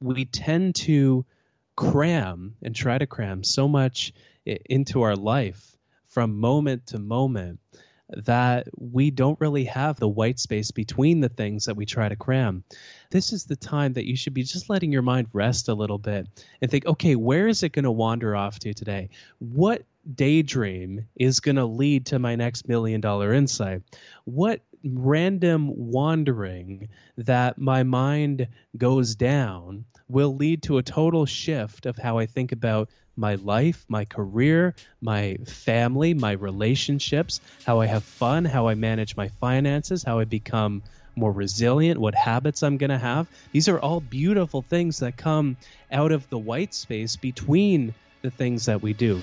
we tend to cram and try to cram so much into our life from moment to moment that we don't really have the white space between the things that we try to cram. This is the time that you should be just letting your mind rest a little bit and think, okay, where is it going to wander off to today? What daydream is going to lead to my next million dollar insight? What random wandering that my mind goes down will lead to a total shift of how I think about my life, my career, my family, my relationships, how I have fun, how I manage my finances, how I become more resilient, what habits I'm going to have. These are all beautiful things that come out of the white space between the things that we do.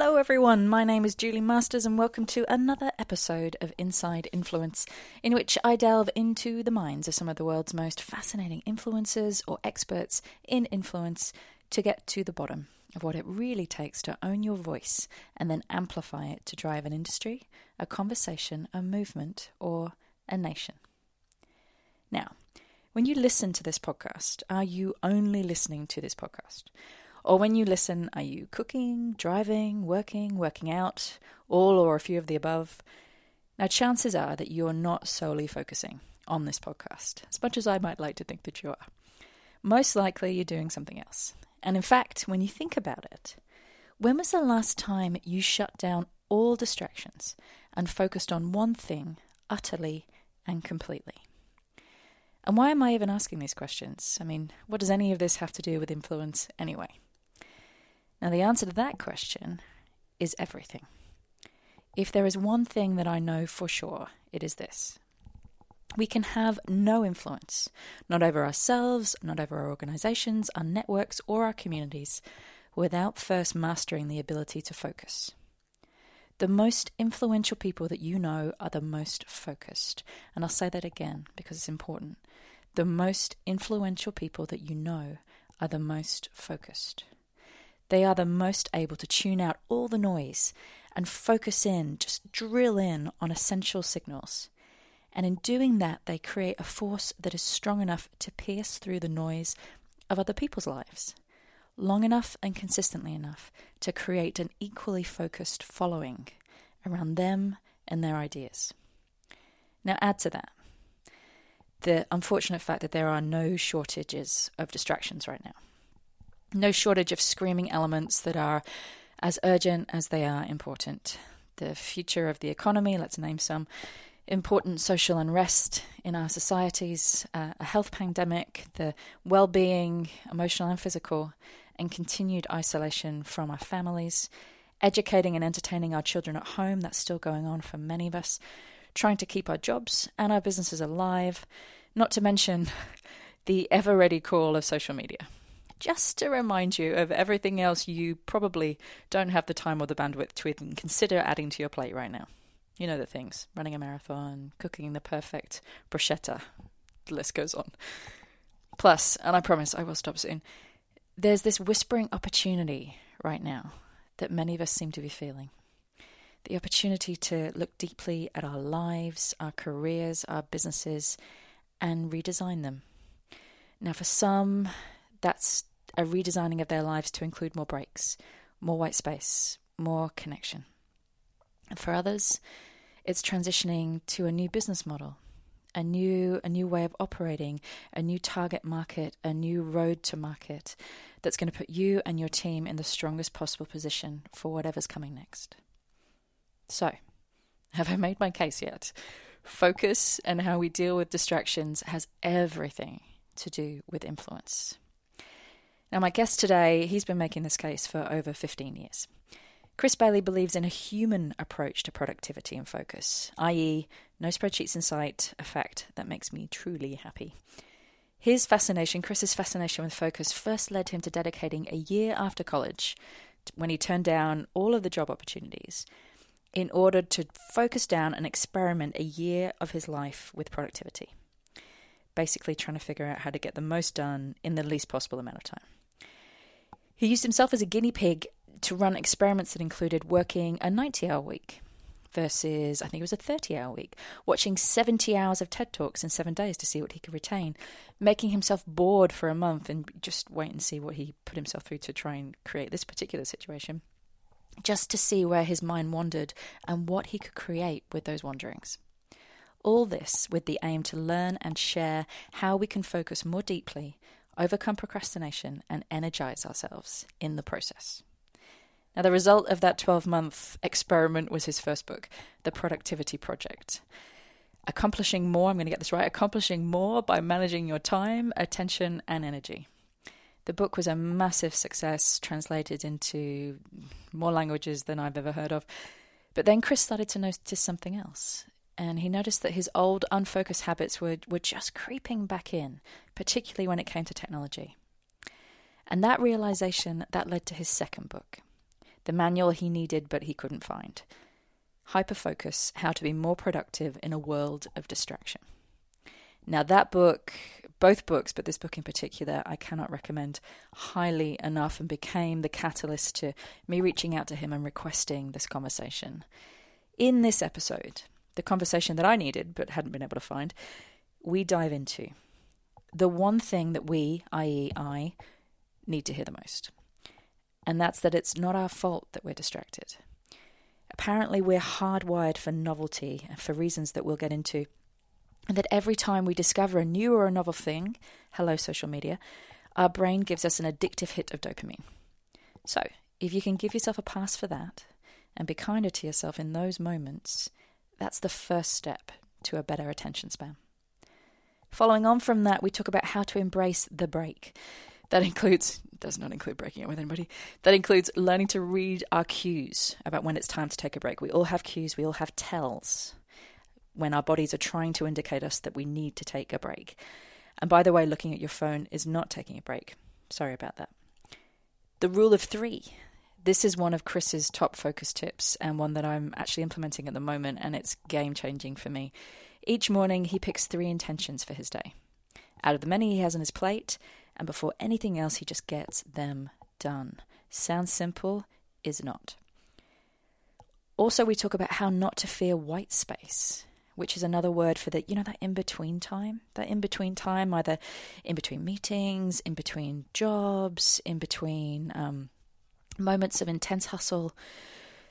Hello, everyone. My name is Julie Masters, and welcome to another episode of Inside Influence, in which I delve into the minds of some of the world's most fascinating influencers or experts in influence to get to the bottom of what it really takes to own your voice and then amplify it to drive an industry, a conversation, a movement, or a nation. Now, when you listen to this podcast, are you only listening to this podcast? Or when you listen, are you cooking, driving, working, working out, all or a few of the above? Now, chances are that you're not solely focusing on this podcast, as much as I might like to think that you are. Most likely, you're doing something else. And in fact, when you think about it, when was the last time you shut down all distractions and focused on one thing utterly and completely? And why am I even asking these questions? I mean, what does any of this have to do with influence anyway? Now, the answer to that question is everything. If there is one thing that I know for sure, it is this. We can have no influence, not over ourselves, not over our organizations, our networks, or our communities, without first mastering the ability to focus. The most influential people that you know are the most focused. And I'll say that again because it's important. The most influential people that you know are the most focused. They are the most able to tune out all the noise and focus in, just drill in on essential signals. And in doing that, they create a force that is strong enough to pierce through the noise of other people's lives, long enough and consistently enough to create an equally focused following around them and their ideas. Now, add to that the unfortunate fact that there are no shortages of distractions right now no shortage of screaming elements that are as urgent as they are important. The future of the economy, let's name some important social unrest in our societies, uh, a health pandemic, the well being, emotional and physical, and continued isolation from our families, educating and entertaining our children at home, that's still going on for many of us, trying to keep our jobs and our businesses alive, not to mention the ever ready call of social media just to remind you of everything else you probably don't have the time or the bandwidth to even consider adding to your plate right now. You know the things running a marathon, cooking the perfect bruschetta, the list goes on. Plus, and I promise I will stop soon, there's this whispering opportunity right now that many of us seem to be feeling. The opportunity to look deeply at our lives, our careers, our businesses, and redesign them. Now, for some, that's a redesigning of their lives to include more breaks, more white space, more connection. And for others, it's transitioning to a new business model, a new a new way of operating, a new target market, a new road to market that's going to put you and your team in the strongest possible position for whatever's coming next. So, have I made my case yet? Focus and how we deal with distractions has everything to do with influence. Now, my guest today, he's been making this case for over 15 years. Chris Bailey believes in a human approach to productivity and focus, i.e., no spreadsheets in sight, a fact that makes me truly happy. His fascination, Chris's fascination with focus, first led him to dedicating a year after college, when he turned down all of the job opportunities, in order to focus down and experiment a year of his life with productivity. Basically, trying to figure out how to get the most done in the least possible amount of time. He used himself as a guinea pig to run experiments that included working a 90 hour week versus, I think it was a 30 hour week, watching 70 hours of TED Talks in seven days to see what he could retain, making himself bored for a month and just wait and see what he put himself through to try and create this particular situation, just to see where his mind wandered and what he could create with those wanderings. All this with the aim to learn and share how we can focus more deeply, overcome procrastination, and energize ourselves in the process. Now, the result of that 12 month experiment was his first book, The Productivity Project. Accomplishing more, I'm going to get this right, accomplishing more by managing your time, attention, and energy. The book was a massive success, translated into more languages than I've ever heard of. But then Chris started to notice something else. And he noticed that his old unfocused habits were, were just creeping back in, particularly when it came to technology. And that realization that led to his second book, the manual he needed but he couldn't find. Hyperfocus How to Be More Productive in a World of Distraction. Now, that book, both books, but this book in particular, I cannot recommend highly enough and became the catalyst to me reaching out to him and requesting this conversation. In this episode, the conversation that I needed but hadn't been able to find, we dive into the one thing that we, i.e., I, need to hear the most and that's that it's not our fault that we're distracted. Apparently, we're hardwired for novelty for reasons that we'll get into. And that every time we discover a new or a novel thing, hello, social media, our brain gives us an addictive hit of dopamine. So, if you can give yourself a pass for that and be kinder to yourself in those moments, that's the first step to a better attention span. Following on from that, we talk about how to embrace the break. That includes does not include breaking it with anybody. That includes learning to read our cues about when it's time to take a break. We all have cues, we all have tells when our bodies are trying to indicate us that we need to take a break. And by the way, looking at your phone is not taking a break. Sorry about that. The rule of three. This is one of Chris's top focus tips and one that I'm actually implementing at the moment, and it's game changing for me. Each morning, he picks three intentions for his day. Out of the many he has on his plate, and before anything else, he just gets them done. Sounds simple, is not. Also, we talk about how not to fear white space, which is another word for that, you know, that in between time. That in between time, either in between meetings, in between jobs, in between um, moments of intense hustle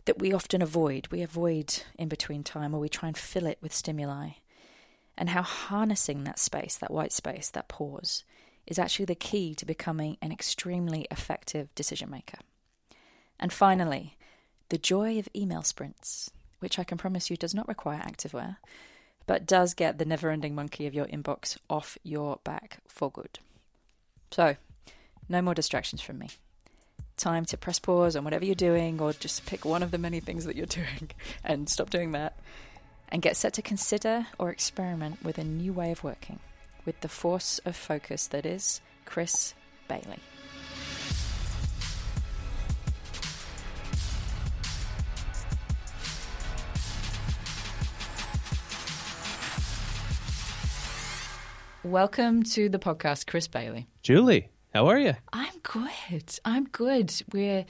that we often avoid. We avoid in between time or we try and fill it with stimuli. And how harnessing that space, that white space, that pause, is actually the key to becoming an extremely effective decision maker. And finally, the joy of email sprints, which I can promise you does not require activewear, but does get the never ending monkey of your inbox off your back for good. So, no more distractions from me. Time to press pause on whatever you're doing, or just pick one of the many things that you're doing and stop doing that, and get set to consider or experiment with a new way of working with the force of focus that is Chris Bailey. Welcome to the podcast, Chris Bailey. Julie, how are you? I'm good. I'm good. We're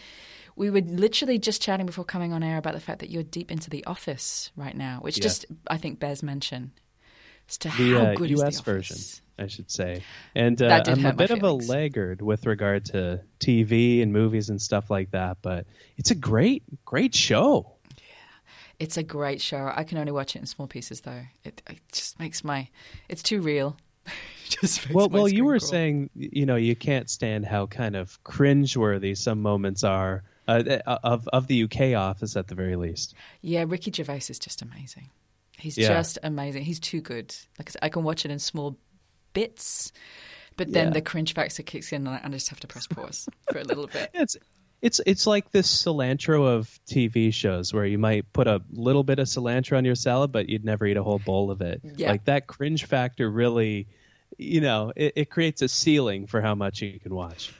we were literally just chatting before coming on air about the fact that you're deep into the office right now, which yeah. just I think bears mention as to the, how uh, good US is the version, I should say. And uh, I'm a bit of a laggard with regard to TV and movies and stuff like that, but it's a great, great show. Yeah, it's a great show. I can only watch it in small pieces, though. It, it just makes my it's too real. well, well, you were saying, you know, you can't stand how kind of cringeworthy some moments are uh, of of the UK office at the very least. Yeah, Ricky Gervais is just amazing. He's yeah. just amazing. He's too good. Like I, said, I can watch it in small bits, but then yeah. the cringe factor kicks in, and I just have to press pause for a little bit. It's it's it's like this cilantro of TV shows where you might put a little bit of cilantro on your salad, but you'd never eat a whole bowl of it. Yeah. Like that cringe factor really, you know, it, it creates a ceiling for how much you can watch.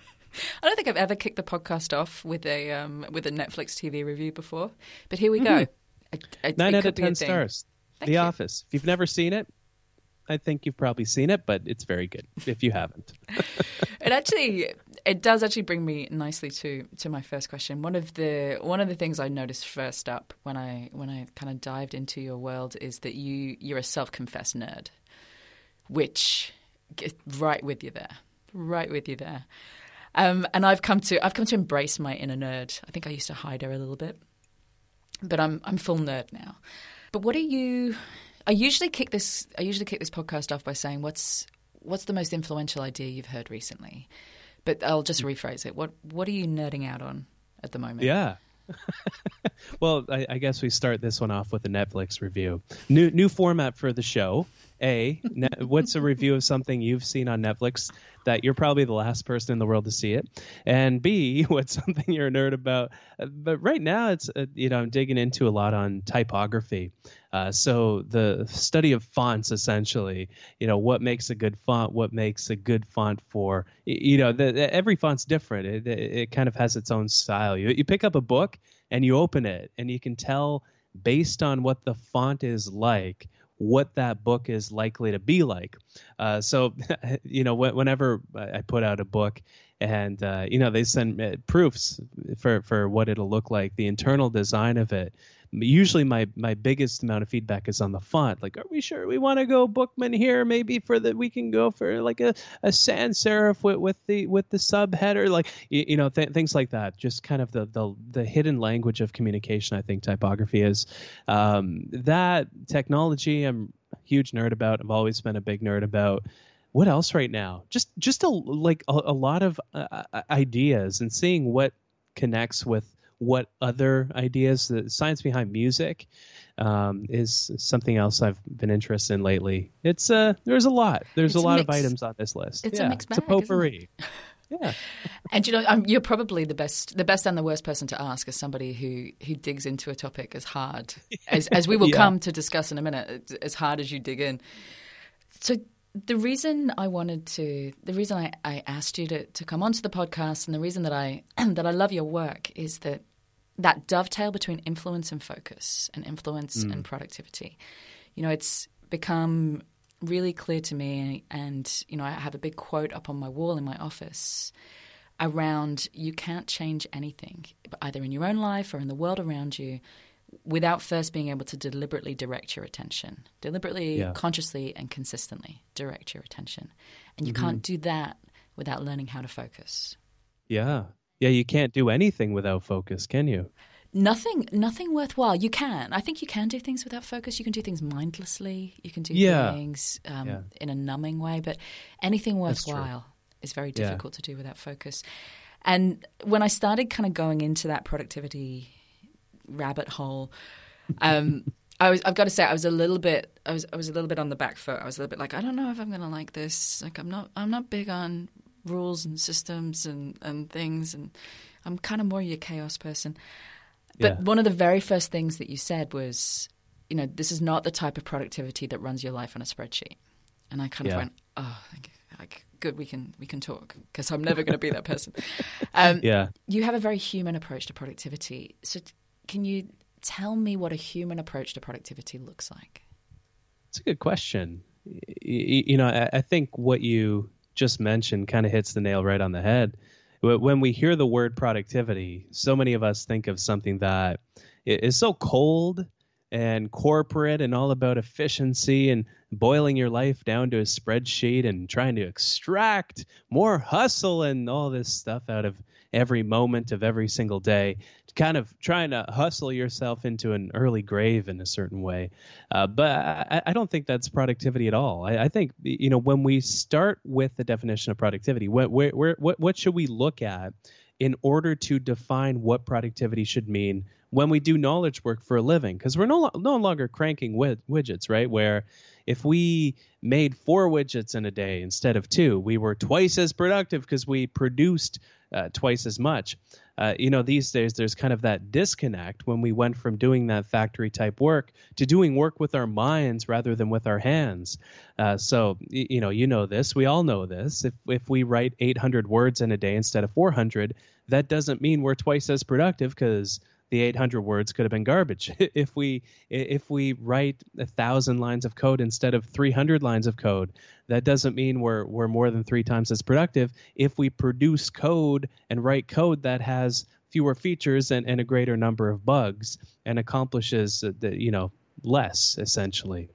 I don't think I've ever kicked the podcast off with a um, with a Netflix TV review before, but here we go. Mm-hmm. Nine out of ten stars. Thank the you. Office. If you've never seen it, I think you've probably seen it, but it's very good if you haven't. it actually, it does actually bring me nicely to to my first question. One of the one of the things I noticed first up when I when I kind of dived into your world is that you you're a self confessed nerd, which right with you there, right with you there. Um, and I've come to I've come to embrace my inner nerd. I think I used to hide her a little bit, but I'm I'm full nerd now. But what are you? I usually kick this I usually kick this podcast off by saying what's what's the most influential idea you've heard recently? But I'll just rephrase it. What what are you nerding out on at the moment? Yeah. well, I, I, guess we start this one off with a Netflix review. New new format for the show. A, ne- what's a review of something you've seen on Netflix that you're probably the last person in the world to see it? And B, what's something you're a nerd about? But right now, it's uh, you know I'm digging into a lot on typography. Uh, so the study of fonts, essentially, you know, what makes a good font, what makes a good font for, you know, the, the, every font's different. It, it, it kind of has its own style. You you pick up a book and you open it, and you can tell based on what the font is like what that book is likely to be like. Uh, so, you know, whenever I put out a book and, uh, you know, they send proofs for, for what it'll look like, the internal design of it, usually my my biggest amount of feedback is on the font. Like, are we sure we want to go Bookman here? Maybe for the we can go for like a, a sans serif with, with the with the subheader, like you, you know th- things like that. Just kind of the, the the hidden language of communication. I think typography is um, that technology. I'm a huge nerd about. I've always been a big nerd about what else right now just just a like a, a lot of uh, ideas and seeing what connects with what other ideas, the science behind music, um, is something else I've been interested in lately. It's uh, there's a lot. There's it's a lot of items on this list. It's yeah, a mixed bag. It's a potpourri. Yeah. and you know, I'm, you're probably the best, the best and the worst person to ask as somebody who who digs into a topic as hard as as we will yeah. come to discuss in a minute, as hard as you dig in. So the reason I wanted to, the reason I, I asked you to, to come onto the podcast, and the reason that I that I love your work is that that dovetail between influence and focus, and influence mm. and productivity. You know, it's become really clear to me, and you know, I have a big quote up on my wall in my office around you can't change anything, either in your own life or in the world around you, without first being able to deliberately direct your attention, deliberately, yeah. consciously, and consistently direct your attention. And you mm-hmm. can't do that without learning how to focus. Yeah. Yeah, you can't do anything without focus, can you? Nothing, nothing worthwhile. You can. I think you can do things without focus. You can do things mindlessly. You can do yeah. things um, yeah. in a numbing way. But anything worthwhile is very difficult to do without focus. And when I started kind of going into that productivity rabbit hole. Um, I was, I've got to say, I was a little bit, I was, I was a little bit on the back foot. I was a little bit like, I don't know if I'm going to like this. Like, I'm not, I'm not big on rules and systems and, and things, and I'm kind of more your chaos person. But yeah. one of the very first things that you said was, you know, this is not the type of productivity that runs your life on a spreadsheet. And I kind of yeah. went, oh, like, good, we can we can talk because I'm never going to be that person. Um, yeah, you have a very human approach to productivity. So can you tell me what a human approach to productivity looks like? It's a good question. You, know, I, think what you just mentioned kind of hits the nail right on the head. When we hear the word productivity, so many of us think of something that is so cold and corporate and all about efficiency and boiling your life down to a spreadsheet and trying to extract more hustle and all this stuff out of every moment of every single day, kind of trying to hustle yourself into an early grave in a certain way. Uh, but I, I, don't think that's productivity at all. I, I, think you know when we start with the definition of productivity, what where, where, what what should we look at in order to define what productivity should mean when we do knowledge work for a living? Because we're no no longer cranking wid- widgets, right? Where if we made four widgets in a day instead of two, we were twice as productive because we produced uh, twice as much. Uh, you know, these days there's kind of that disconnect when we went from doing that factory type work to doing work with our minds rather than with our hands. Uh, so, you know, you know this, we all know this. If if we write 800 words in a day instead of 400, that doesn't mean we're twice as productive because the 800 words could have been garbage. if we if we write a thousand lines of code instead of 300 lines of code, that doesn't mean we're we're more than three times as productive. If we produce code and write code that has fewer features and, and a greater number of bugs and accomplishes the, you know less essentially.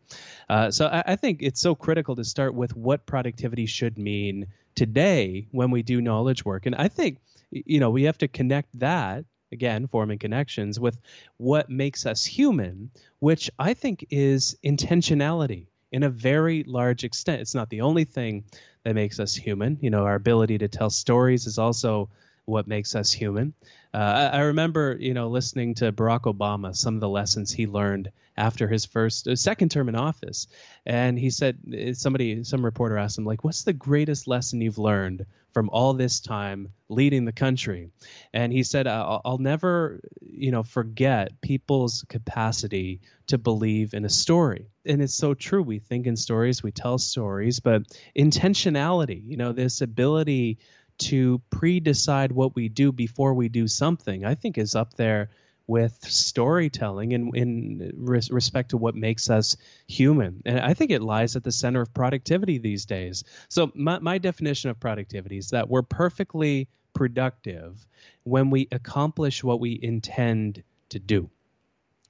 Uh, so I, I think it's so critical to start with what productivity should mean today when we do knowledge work, and I think you know we have to connect that again forming connections with what makes us human which i think is intentionality in a very large extent. It's not the only thing that makes us human. You know our ability to tell stories is also what makes us human. Uh, I, remember you know listening to barack obama some of the lessons he learned after his first uh, second term in office. And he said uh, somebody some reporter asked him like what's the greatest lesson you've learned from all this time leading the country. And he said I'll, I'll never you know forget people's capacity to believe in a story. And it's so true. We think in stories we tell stories but intentionality you know this ability to pre-decide what we do before we do something i think is up there with storytelling in, in res- respect to what makes us human. And I think it lies at the center of productivity these days. So, my, my definition of productivity is that we're perfectly productive when we accomplish what we intend to do.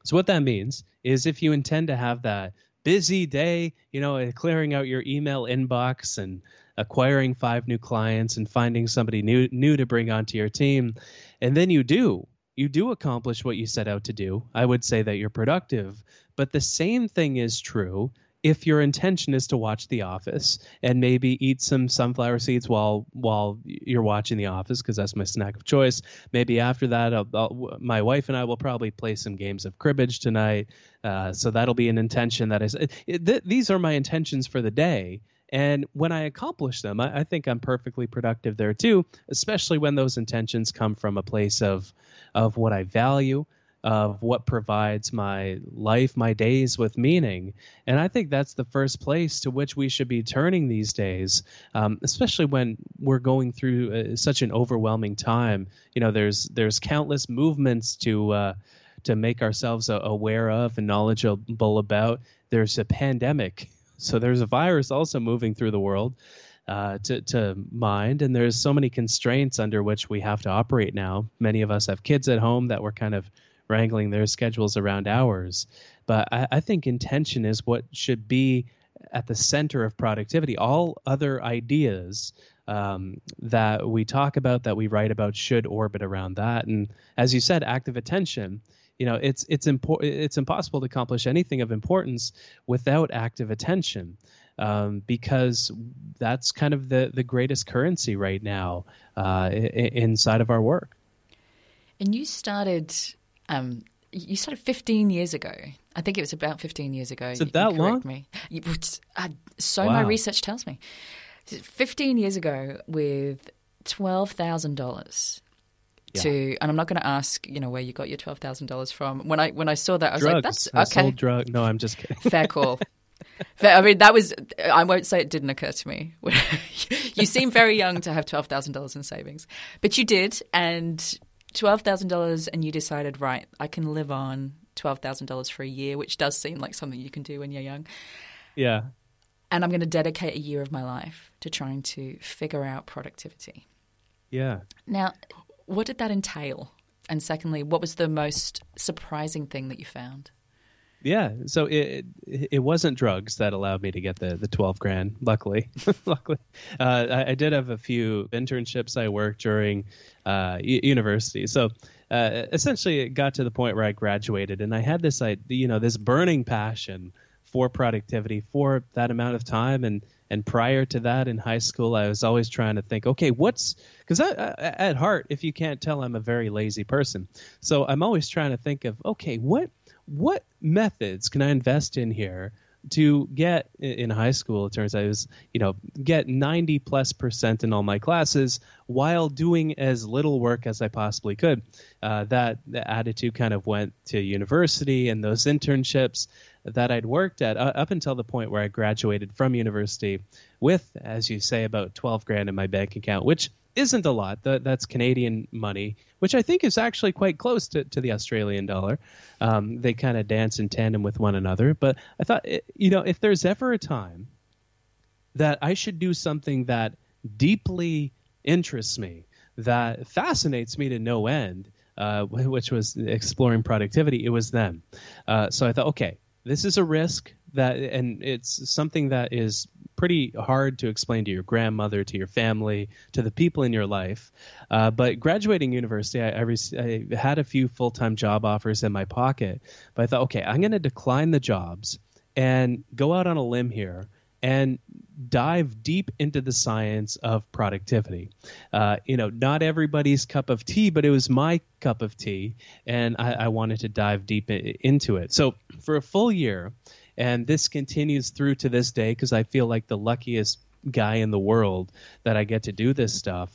So, what that means is if you intend to have that busy day, you know, uh, clearing out your email inbox and acquiring five new clients and finding somebody new new to bring onto your team, and then you do you do accomplish what you set out to do, I would say that you're productive. But the same thing is true if your intention is to watch The Office and maybe eat some sunflower seeds while while you're watching The Office because that's my snack of choice. Maybe after that, I'll, I'll, my wife and I will probably play some games of cribbage tonight. Uh, so that'll be an intention that is. It, th- these are my intentions for the day. And when I accomplish them, I, I, think I'm perfectly productive there too, especially when those intentions come from a place of of what I value, of what provides my life, my days with meaning. And I think that's the first place to which we should be turning these days, um, especially when we're going through uh, such an overwhelming time. You know, there's there's countless movements to uh, to make ourselves aware of and knowledgeable about. There's a pandemic so there's a virus also moving through the world uh, to, to mind, and there's so many constraints under which we have to operate now. Many of us have kids at home that we're kind of wrangling their schedules around ours. But I, I think intention is what should be at the center of productivity. All other ideas um, that we talk about, that we write about, should orbit around that. And as you said, active attention you know it's it's important it's impossible to accomplish anything of importance without active attention um, because that's kind of the the greatest currency right now uh, inside of our work and you started um, you started 15 years ago I think it was about 15 years ago. Is it that long? Me. Uh, so wow. my research tells me. 15 years ago, with $12,000, yeah. to and I'm not going to ask you know where you got your twelve thousand dollars from. When I when I saw that, I was Drugs. like, that's I okay. Sold drug. No, I'm just kidding. Fair call. Fair, I mean, that was. I won't say it didn't occur to me. you seem very young to have twelve thousand dollars in savings, but you did, and twelve thousand dollars, and you decided, right, I can live on twelve thousand dollars for a year, which does seem like something you can do when you're young. Yeah. And I'm going to dedicate a year of my life to trying to figure out productivity. Yeah. Now, what did that entail? And secondly, what was the most surprising thing that you found? Yeah, so it it wasn't drugs that allowed me to get the the twelve grand. Luckily, luckily, uh, I, I, did have a few internships I worked during uh, university. So uh, essentially, it got to the point where I graduated, and I had this, I you know, this burning passion for productivity for that amount of time, and and prior to that, in high school, I was always trying to think, okay, what's because at heart, if you can't tell, I'm a very lazy person. So I'm always trying to think of, okay, what what methods can I invest in here to get in high school? It turns out it was, you know, get 90 plus percent in all my classes while doing as little work as I possibly could. Uh, that attitude kind of went to university and those internships that I'd worked at uh, up until the point where I graduated from university with, as you say, about 12 grand in my bank account, which isn't a lot. That, that's Canadian money, which I think is actually quite close to, to the Australian dollar. Um, they kind of dance in tandem with one another. But I thought, eh, you know, if there's ever a time that I should do something that deeply interests me, that fascinates me to no end, uh, which was exploring productivity, it was then. Uh, so I thought, okay, this is a risk that, and it's something that is pretty hard to explain to your grandmother, to your family, to the people in your life. Uh, but graduating university, I, I, I had a few full time job offers in my pocket. But I thought, okay, I'm going to decline the jobs and go out on a limb here and dive deep into the science of productivity. Uh, you know, not everybody's cup of tea, but it was my cup of tea, and I, I wanted to dive deep into it. So for a full year, and this continues through to this day because I feel like the luckiest guy in the world that I get to do this stuff.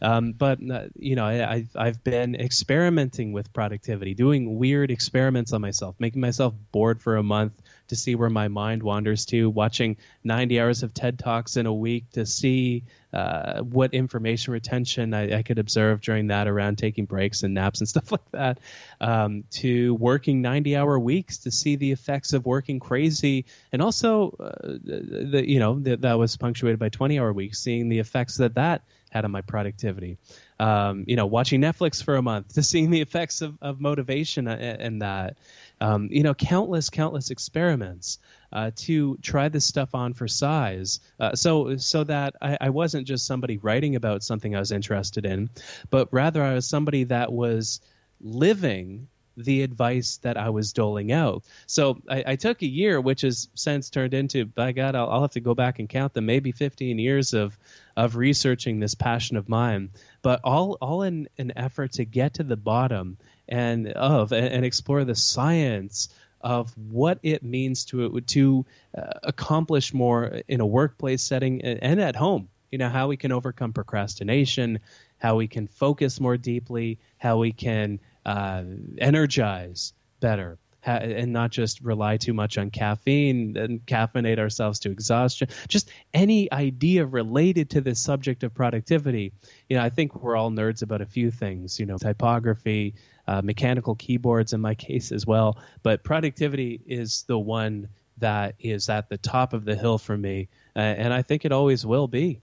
Um, but uh, you know, I, I've been experimenting with productivity, doing weird experiments on myself, making myself bored for a month, to see where my mind wanders to, watching 90 hours of TED Talks in a week to see uh, what information retention I, I, could observe during that around taking breaks and naps and stuff like that, um, to working 90 hour weeks to see the effects of working crazy. And also, uh, the, you know, the, that was punctuated by 20 hour weeks, seeing the effects that that had on my productivity. Um, you know, watching Netflix for a month to seeing the effects of, of motivation and, and that um, you know, countless, countless experiments uh, to try this stuff on for size. Uh, so, so that I, I, wasn't just somebody writing about something I was interested in, but rather I was somebody that was living the advice that I was doling out. So I, I, took a year, which has since turned into, by God, I'll, I'll, have to go back and count them, maybe 15 years of of researching this passion of mine, but all all in an effort to get to the bottom and of and, and explore the science of what it means to to uh, accomplish more in a workplace setting and at home. You know how we can overcome procrastination, how we can focus more deeply, how we can uh, energize better ha- and not just rely too much on caffeine and caffeinate ourselves to exhaustion. Just any idea related to this subject of productivity. You know, I think we're all nerds about a few things. You know, typography, uh, mechanical keyboards in my case as well. But productivity is the one that is at the top of the hill for me, uh, and I think it always will be.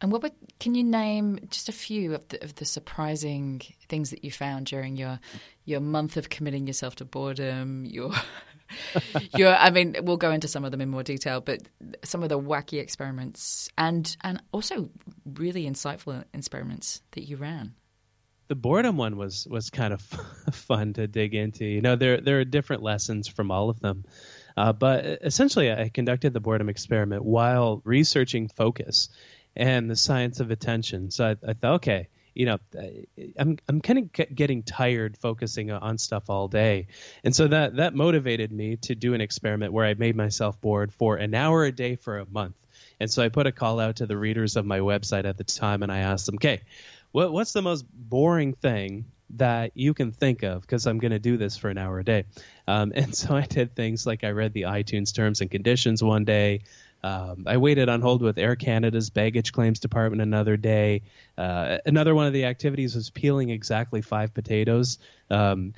And what would, can you name just a few of the, of the surprising things that you found during your your month of committing yourself to boredom? Your your I mean, we'll go into some of them in more detail, but some of the wacky experiments and and also really insightful experiments that you ran. The boredom one was was kind of fun to dig into. You know, there there are different lessons from all of them. Uh, but essentially, I conducted the boredom experiment while researching focus and the science of attention. So I, I thought, okay, you know, I'm I'm kind of getting tired focusing on stuff all day, and so that that motivated me to do an experiment where I made myself bored for an hour a day for a month. And so I put a call out to the readers of my website at the time, and I asked them, okay, what what's the most boring thing that you can think of because I'm going to do this for an hour a day. Um, and so I did things like I read the iTunes terms and conditions one day. Um, I waited on hold with Air Canada's baggage claims department another day. Uh, another one of the activities was peeling exactly five potatoes, um,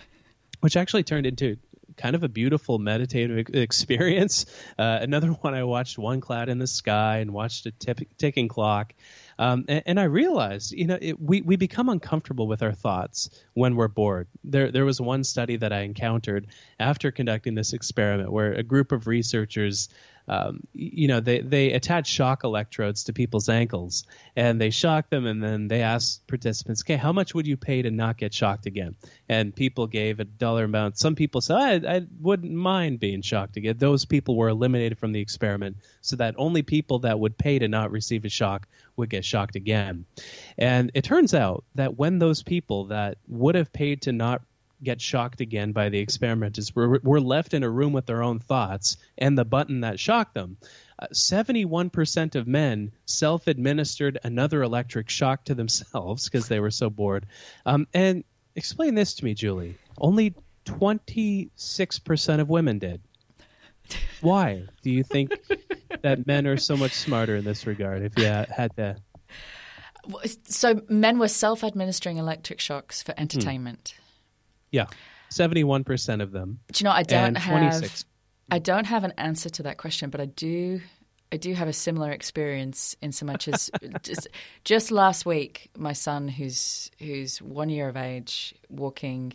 which actually turned into kind of a beautiful meditative experience. Uh, another one, I watched One Cloud in the Sky and watched a ticking clock. Um, and, and, I realized, you know, it, we we become uncomfortable with our thoughts when we're bored. There there was one study that I encountered after conducting this experiment where a group of researchers um, you know, they, they attach shock electrodes to people's ankles and they shock them and then they ask participants, okay, how much would you pay to not get shocked again? And people gave a dollar amount. Some people said, I, I wouldn't mind being shocked again. Those people were eliminated from the experiment so that only people that would pay to not receive a shock would get shocked again. And it turns out that when those people that would have paid to not get shocked again by the experimenters were, were left in a room with their own thoughts and the button that shocked them. Uh, 71% of men self administered another electric shock to themselves because they were so bored. Um, and explain this to me, Julie. Only 26% of women did. Why do you think that men are so much smarter in this regard? If you had to. So men were self administering electric shocks for entertainment. Hmm. Yeah. 71% of them. Do you know, I don't have. I don't have an answer to that question, but I do I do have a similar experience in so much as just, just last week, my son, who's who's one year of age, walking,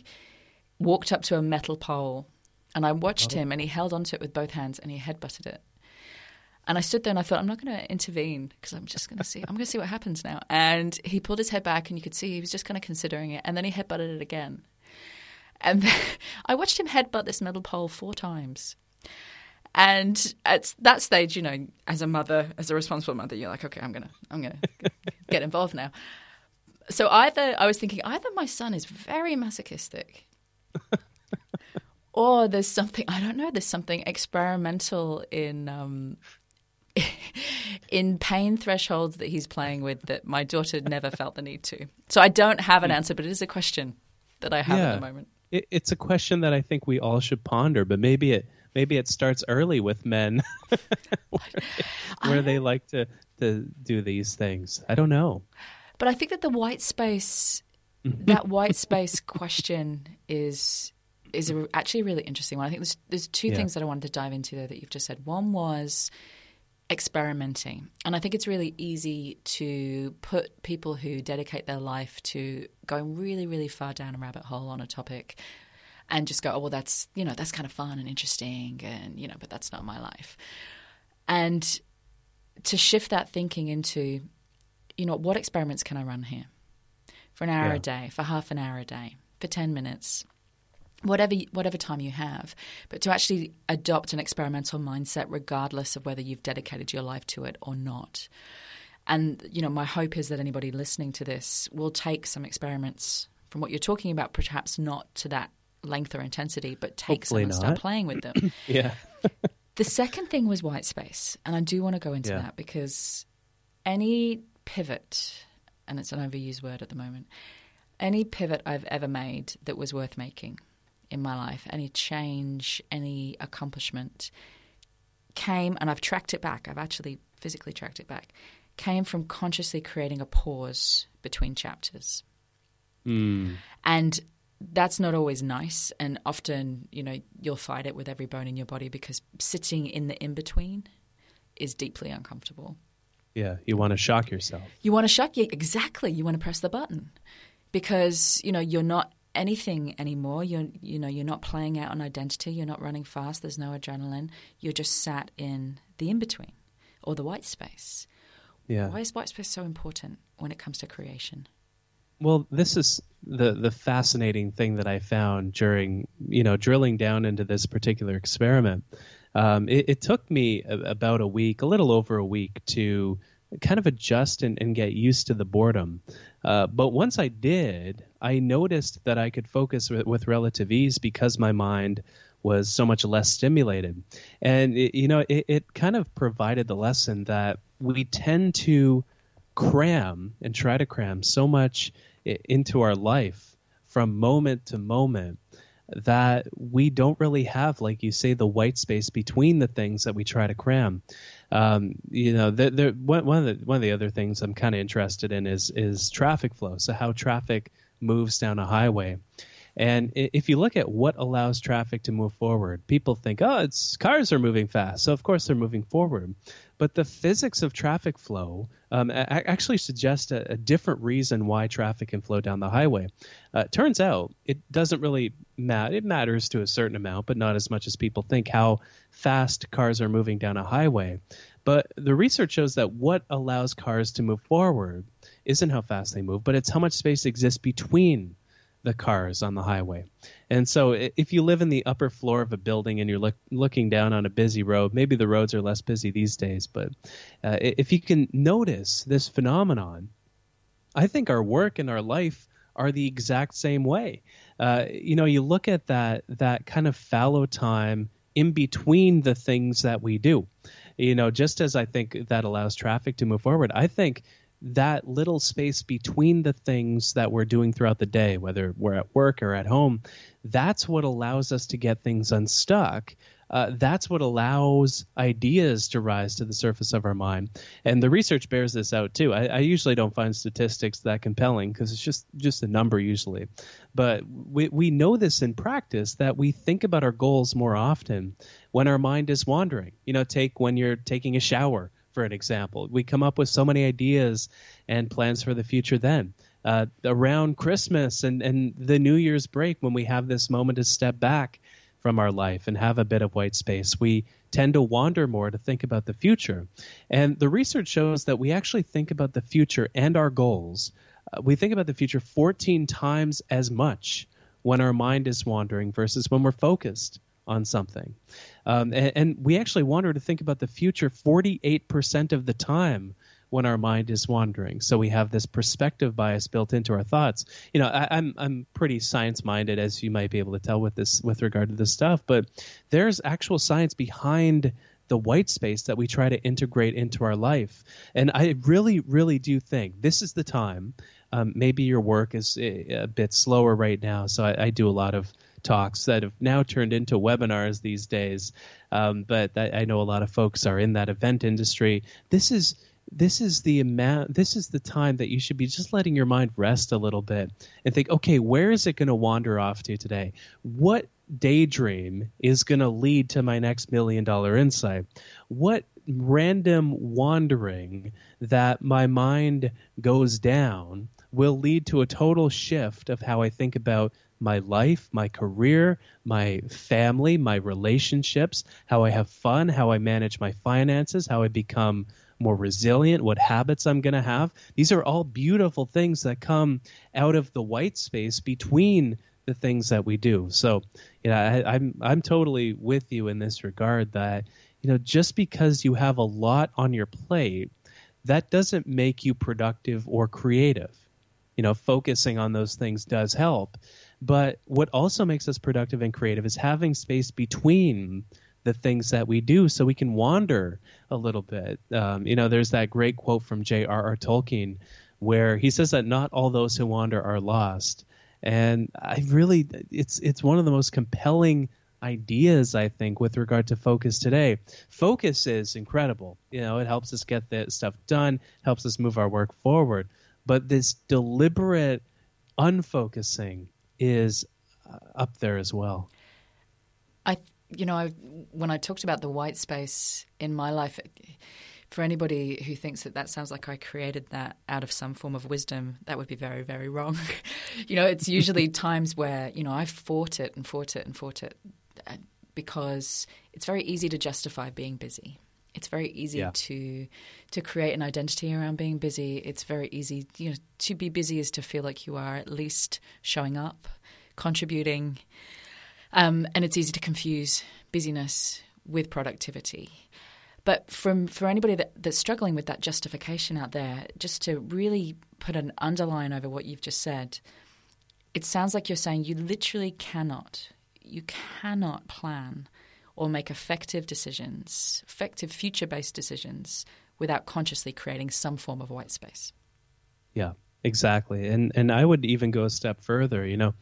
walked up to a metal pole, and I watched oh. him, and he held onto it with both hands, and he headbutted it. And I stood there and I thought, I'm not going to intervene because I'm just going to see. I'm going to see what happens now. And he pulled his head back, and you could see he was just kind of considering it. And then he headbutted it again. And I watched him headbutt this metal pole four times. And at that stage, you know, as a mother, as a responsible mother, you're like, okay, I'm gonna, I'm gonna get involved now. So either I was thinking either my son is very masochistic, or there's something I don't know. There's something experimental in um, in pain thresholds that he's playing with that my daughter never felt the need to. So I don't have an answer, but it is a question that I have yeah, at the moment. It, it's a question that I think we all should ponder, but maybe it maybe it starts early with men where, they like to, to do these things. I don't know. But I think that the white space, that white space question is is a, actually a really interesting one. I think there's there's two yeah. things that I wanted to dive into there that you've just said. One was experimenting. And I think it's really easy to put people who dedicate their life to going really, really far down a rabbit hole on a topic and just go, oh, well, that's, you know, that's kind of fun and interesting and, you know, but that's not my life. And to shift that thinking into, you know, what experiments can I run here? For an hour yeah. a day, for half an hour a day, for 10 minutes, whatever whatever time you have, but to actually adopt an experimental mindset regardless of whether you've dedicated your life to it or not. And you know, my hope is that anybody listening to this will take some experiments from what you're talking about, perhaps not to that length or intensity, but take Hopefully some and not. start playing with them. yeah. the second thing was white space, and I do want to go into yeah. that because any pivot, and it's an overused word at the moment, any pivot I've ever made that was worth making in my life, any change, any accomplishment came, and I've tracked it back. I've actually physically tracked it back. Came from consciously creating a pause between chapters. Mm. And that's not always nice and often you know you'll fight it with every bone in your body because sitting in the in between is deeply uncomfortable yeah you want to shock yourself you want to shock you exactly you want to press the button because you know you're not anything anymore. You're you know you're not playing out an identity. You're not running fast. There's no adrenaline. You're just sat in the in between or the white space. Yeah. Why is white space so important when it comes to creation? Well, this is the the fascinating thing that I found during you know drilling down into this particular experiment. Um, it, it, took me a, about a week, a little over a week, to kind of adjust and, and get used to the boredom. Uh, but once I did, I noticed that I could focus with, with relative ease because my mind was so much less stimulated. And it, you know, it, it kind of provided the lesson that we tend to cram and try to cram so much into our life from moment to moment that we don't really have, like you say, the white space between the things that we try to cram. Um, you know, one, of the one of the other things I'm kind of interested in is is traffic flow. So how traffic moves down a highway. And if you look at what allows traffic to move forward, people think, oh, it's cars are moving fast, so of course they're moving forward. But the physics of traffic flow um, actually suggests a, a, different reason why traffic can flow down the highway. Uh, turns out it doesn't really matter. It matters to a certain amount, but not as much as people think how fast cars are moving down a highway. But the research shows that what allows cars to move forward isn't how fast they move, but it's how much space exists between the cars on the highway. And so if you live in the upper floor of a building and you're look, looking down on a busy road, maybe the roads are less busy these days, but uh, if you can notice this phenomenon, I think our work and our life are the exact same way. uh, you know, you look at that that kind of fallow time in between the things that we do. You know, just as I think that allows traffic to move forward, I think that little space between the things that we're doing throughout the day, whether we're at work or at home, that's what allows us to get things unstuck uh, that's what allows ideas to rise to the surface of our mind. And the research bears this out too. I, I usually don't find statistics that compelling because it's just just a number usually, but we we know this in practice that we think about our goals more often when our mind is wandering. You know, take when you're taking a shower for an example. We come up with so many ideas and plans for the future then. Uh, around Christmas and, and the New Year's break, when we have this moment to step back from our life and have a bit of white space. We tend to wander more to think about the future. And the research shows that we actually think about the future and our goals. Uh, we think about the future 14 times as much when our mind is wandering versus when we're focused on something. Um, and, and we actually wander to think about the future 48% of the time when our mind is wandering. So we have this perspective bias built into our thoughts. You know, I, am I'm, I'm pretty science minded, as you might be able to tell with this with regard to this stuff. But there's actual science behind the white space that we try to integrate into our life. And I really, really do think this is the time. Um, maybe your work is a, a, bit slower right now, so I, I, do a lot of talks that have now turned into webinars these days. Um, but I, I know a lot of folks are in that event industry. This is this is the amount this is the time that you should be just letting your mind rest a little bit and think okay where is it going to wander off to today what daydream is going to lead to my next million dollar insight what random wandering that my mind goes down will lead to a total shift of how i think about my life, my career, my family, my relationships, how I have fun, how I manage my finances, how I become more resilient, what habits I'm going to have. These are all beautiful things that come out of the white space between the things that we do. So, you know, I, I'm I'm totally with you in this regard that you know just because you have a lot on your plate, that doesn't make you productive or creative. You know, focusing on those things does help. But what also makes us productive and creative is having space between the things that we do so we can wander a little bit. Um, you know, there's that great quote from J.R.R. Tolkien where he says that not all those who wander are lost. And I really, it's it's one of the most compelling ideas I think with regard to focus today. Focus is incredible. You know, it helps us get the stuff done, helps us move our work forward. But this deliberate unfocusing is uh, up there as well. I you know, I, when I talked about the white space in my life, for anybody who thinks that that sounds like I created that out of some form of wisdom, that would be very, very wrong. you know, it's usually times where, you know, I fought it and fought it and fought it uh, because it's very easy to justify being busy. It's very easy yeah. to to create an identity around being busy. It's very easy, you know, to be busy is to feel like you are at least showing up, contributing, um, and it's easy to confuse busyness with productivity. But from for anybody that, that's struggling with that justification out there, just to really put an underline over what you've just said, it sounds like you're saying you literally cannot, you cannot plan or make effective decisions, effective future based decisions, without consciously creating some form of white space. Yeah, exactly. And and I would even go a step further, you know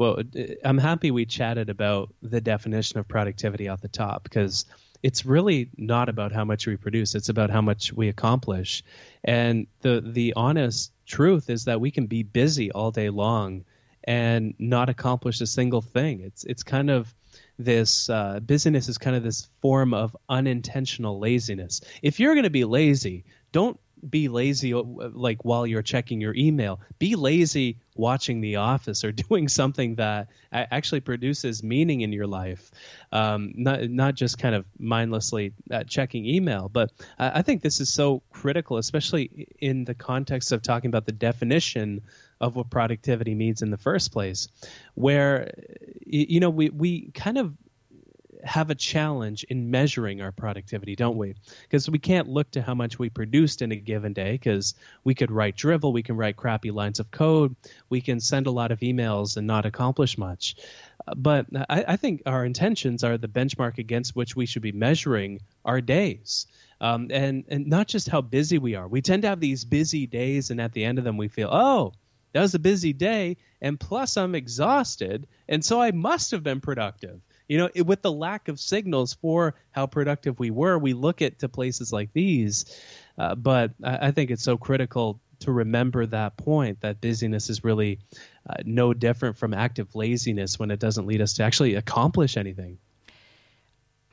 well, I'm happy we chatted about the definition of productivity at the top because it's really not about how much we produce it's about how much we accomplish and the the honest truth is that we can be busy all day long and not accomplish a single thing it's it's kind of this uh, busyness is kind of this form of unintentional laziness if you're going to be lazy don't be lazy uh, like while you're checking your email. Be lazy watching The Office or doing something that actually produces meaning in your life, um, not not just kind of mindlessly uh, checking email. But I, I think this is so critical, especially in the context of talking about the definition of what productivity means in the first place, where you know we we kind of have a challenge in measuring our productivity, don't we? Because we can't look to how much we produced in a given day because we could write drivel, we can write crappy lines of code, we can send a lot of emails and not accomplish much. But I, I think our intentions are the benchmark against which we should be measuring our days. Um, and, and not just how busy we are. We tend to have these busy days, and at the end of them, we feel, oh, that was a busy day, and plus I'm exhausted, and so I must have been productive. You know, it, with the lack of signals for how productive we were, we look at to places like these. Uh, but I, I, think it's so critical to remember that point that busyness is really uh, no different from active laziness when it doesn't lead us to actually accomplish anything.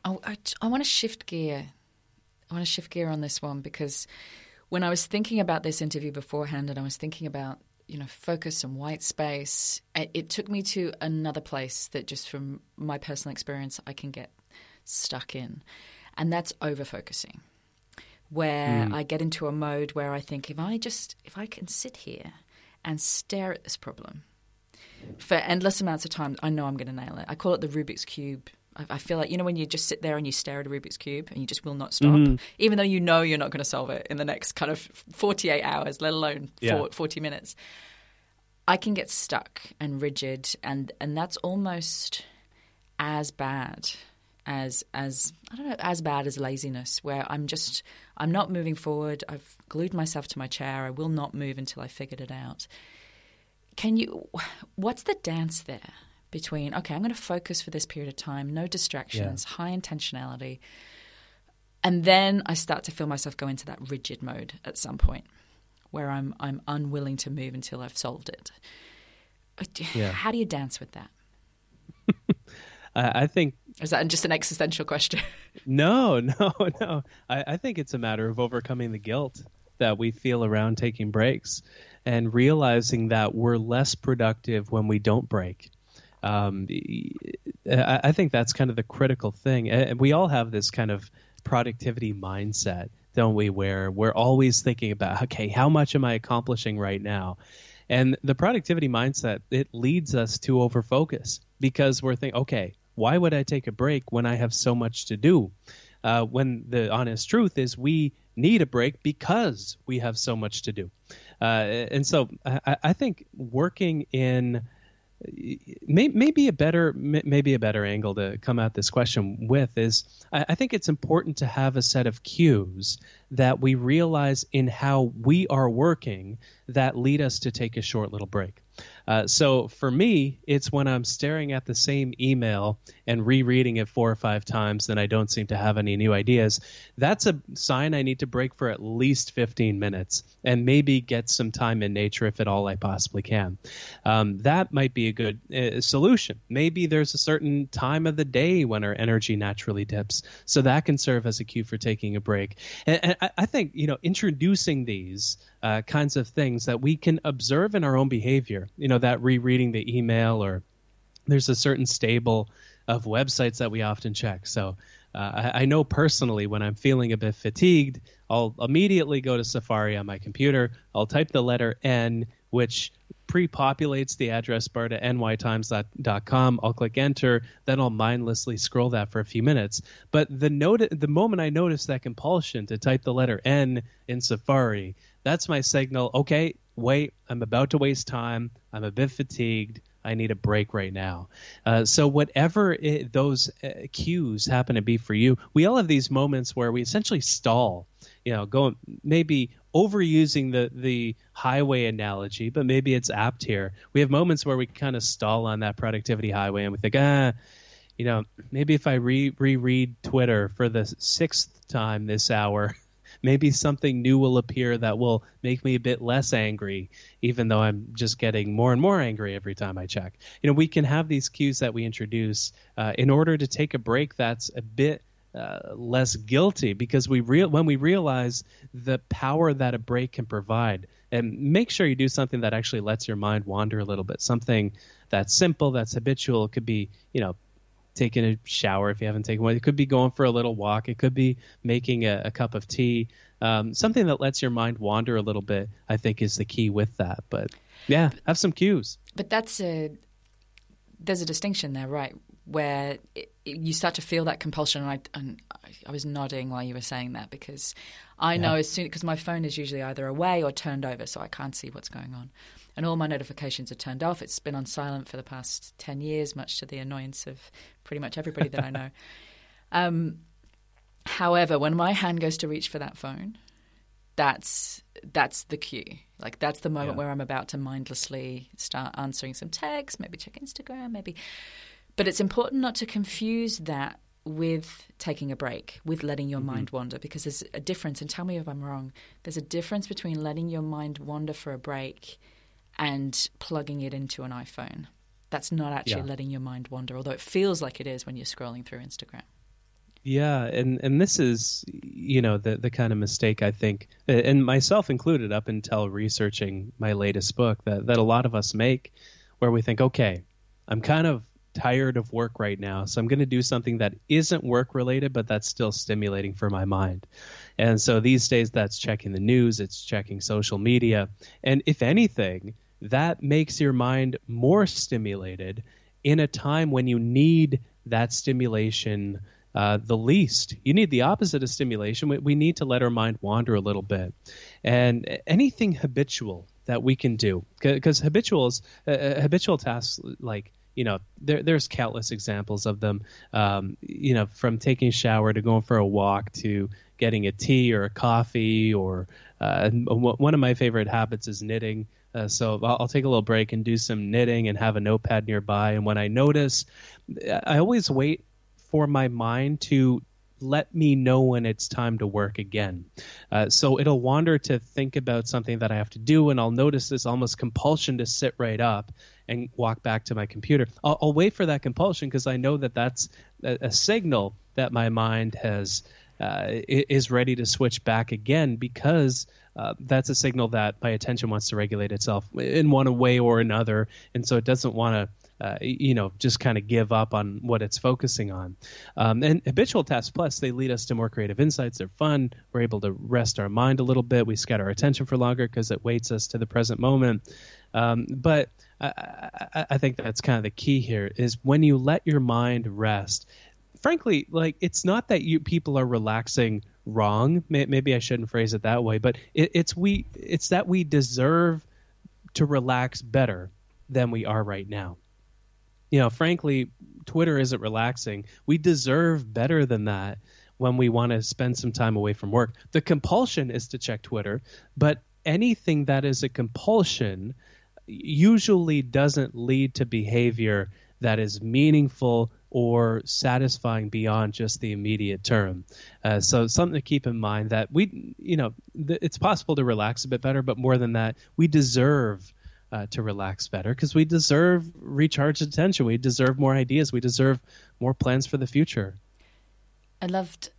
Oh, I, I want to shift gear. I want to shift gear on this one because when I was thinking about this interview beforehand and I was thinking about you know focus and white space it took me to another place that just from my personal experience i can get stuck in and that's over focusing where mm. i get into a mode where i think if i just if i can sit here and stare at this problem for endless amounts of time i know i'm going to nail it i call it the rubik's cube I feel like you know when you just sit there and you stare at a Rubik's cube and you just will not stop, mm-hmm. even though you know you're not going to solve it in the next kind of 48 hours, let alone yeah. 40 minutes. I can get stuck and rigid, and and that's almost as bad as as I don't know as bad as laziness, where I'm just I'm not moving forward. I've glued myself to my chair. I will not move until I figured it out. Can you? What's the dance there? Between okay i'm going to focus for this period of time no distractions yeah. high intentionality and then i start to feel myself go into that rigid mode at some point where i'm i'm unwilling to move until i've solved it uh, yeah. how do you dance with that I think is that just an existential question? no, no, no. I, I, think it's a matter of overcoming the guilt that we feel around taking breaks and realizing that we're less productive when we don't break. Um, I, I think that's kind of the critical thing. And we all have this kind of productivity mindset, don't we? Where we're always thinking about, okay, how much am I accomplishing right now? And the productivity mindset, it leads us to overfocus because we're thinking, okay, why would I take a break when I have so much to do? Uh, when the honest truth is we need a break because we have so much to do. Uh, and so I, I, think working in may, maybe a better maybe a better angle to come at this question with is I think it's important to have a set of cues that we realize in how we are working that lead us to take a short little break. Uh, so for me, it's when I'm staring at the same email and rereading it four or five times, then I don't seem to have any new ideas. That's a sign I need to break for at least 15 minutes and maybe get some time in nature if at all I possibly can. Um, that might be a good uh, solution. Maybe there's a certain time of the day when our energy naturally dips, so that can serve as a cue for taking a break. And, and I, think you know introducing these uh, kinds of things that we can observe in our own behavior. You know, that rereading the email or there's a certain stable of websites that we often check. So uh, I, I, know personally when I'm feeling a bit fatigued, I'll immediately go to Safari on my computer. I'll type the letter N, which pre-populates the address bar to nytimes.com. I'll click enter, then I'll mindlessly scroll that for a few minutes. But the note, the moment I notice that compulsion to type the letter N in Safari, that's my signal. Okay, wait, I'm about to waste time. I'm a bit fatigued. I need a break right now. Uh, so whatever it, those uh, cues happen to be for you, we all have these moments where we essentially stall. You know, go maybe overusing the the highway analogy, but maybe it's apt here. We have moments where we kind of stall on that productivity highway, and we think, ah, you know, maybe if I re reread Twitter for the sixth time this hour maybe something new will appear that will make me a bit less angry, even though I'm just getting more and more angry every time I check. You know, we can have these cues that we introduce uh, in order to take a break that's a bit uh, less guilty because we real when we realize the power that a break can provide and make sure you do something that actually lets your mind wander a little bit something that's simple that's habitual it could be you know taking a shower if you haven't taken one. It could be going for a little walk. It could be making a, a cup of tea. Um, something that lets your mind wander a little bit, I think, is the key with that. But yeah, have some cues. But that's a there's a distinction there, right? Where you start to feel that compulsion. And I, and I was nodding while you were saying that because I yeah. know as soon because my phone is usually either away or turned over, so I can't see what's going on, and all my notifications are turned off. It's been on silent for the past ten years, much to the annoyance of pretty much everybody that I know. Um, however, when my hand goes to reach for that phone, that's that's the cue. Like that's the moment yeah. where I'm about to mindlessly start answering some texts, maybe check Instagram, maybe. But it's important not to confuse that with taking a break, with letting your mm-hmm. mind wander, because there's a difference. And tell me if I'm wrong. There's a difference between letting your mind wander for a break and plugging it into an iPhone. That's not actually yeah. letting your mind wander, although it feels like it is when you're scrolling through Instagram. Yeah, and and this is you know the the kind of mistake I think, and myself included, up until researching my latest book, that that a lot of us make, where we think, okay, I'm kind of tired of work right now, so I'm going to do something that isn't work related, but that's still stimulating for my mind. And so these days, that's checking the news, it's checking social media, and if anything, that makes your mind more stimulated in a time when you need that stimulation uh, the least. You need the opposite of stimulation. We, we need to let our mind wander a little bit. And anything habitual that we can do, because habituals, uh, uh, habitual tasks like you know, there, there's countless examples of them. Um, you know, from taking a shower to going for a walk to getting a tea or a coffee, or uh, one of my favorite habits is knitting. Uh, so I'll, I'll, take a little break and do some knitting and have a notepad nearby. And when I notice, I always wait for my mind to let me know when it's time to work again. Uh, so it'll wander to think about something that I have to do, and I'll notice this almost compulsion to sit right up and walk back to my computer. I'll, I'll wait for that compulsion because I know that that's a, a, signal that my mind has uh, is ready to switch back again because uh, that's a signal that my attention wants to regulate itself in one way or another, and so it doesn't want to uh, you know, just kind of give up on what it's focusing on. Um, and habitual tasks plus, they lead us to more creative insights. They're fun. We're able to rest our mind a little bit. We scatter our attention for longer because it waits us to the present moment. Um, but I, I, I think that's kind of the key here is when you let your mind rest. Frankly, like it's not that you people are relaxing wrong. Maybe I shouldn't phrase it that way, but it, it's we it's that we deserve to relax better than we are right now you know, frankly, Twitter isn't relaxing. We deserve better than that when we want to spend some time away from work. The compulsion is to check Twitter, but anything that is a compulsion usually doesn't lead to behavior that is meaningful or satisfying beyond just the immediate term. Uh, so something to keep in mind that we, you know, th- it's possible to relax a bit better, but more than that, we deserve uh, to relax better because we deserve recharged attention. We deserve more ideas. We deserve more plans for the future. I loved.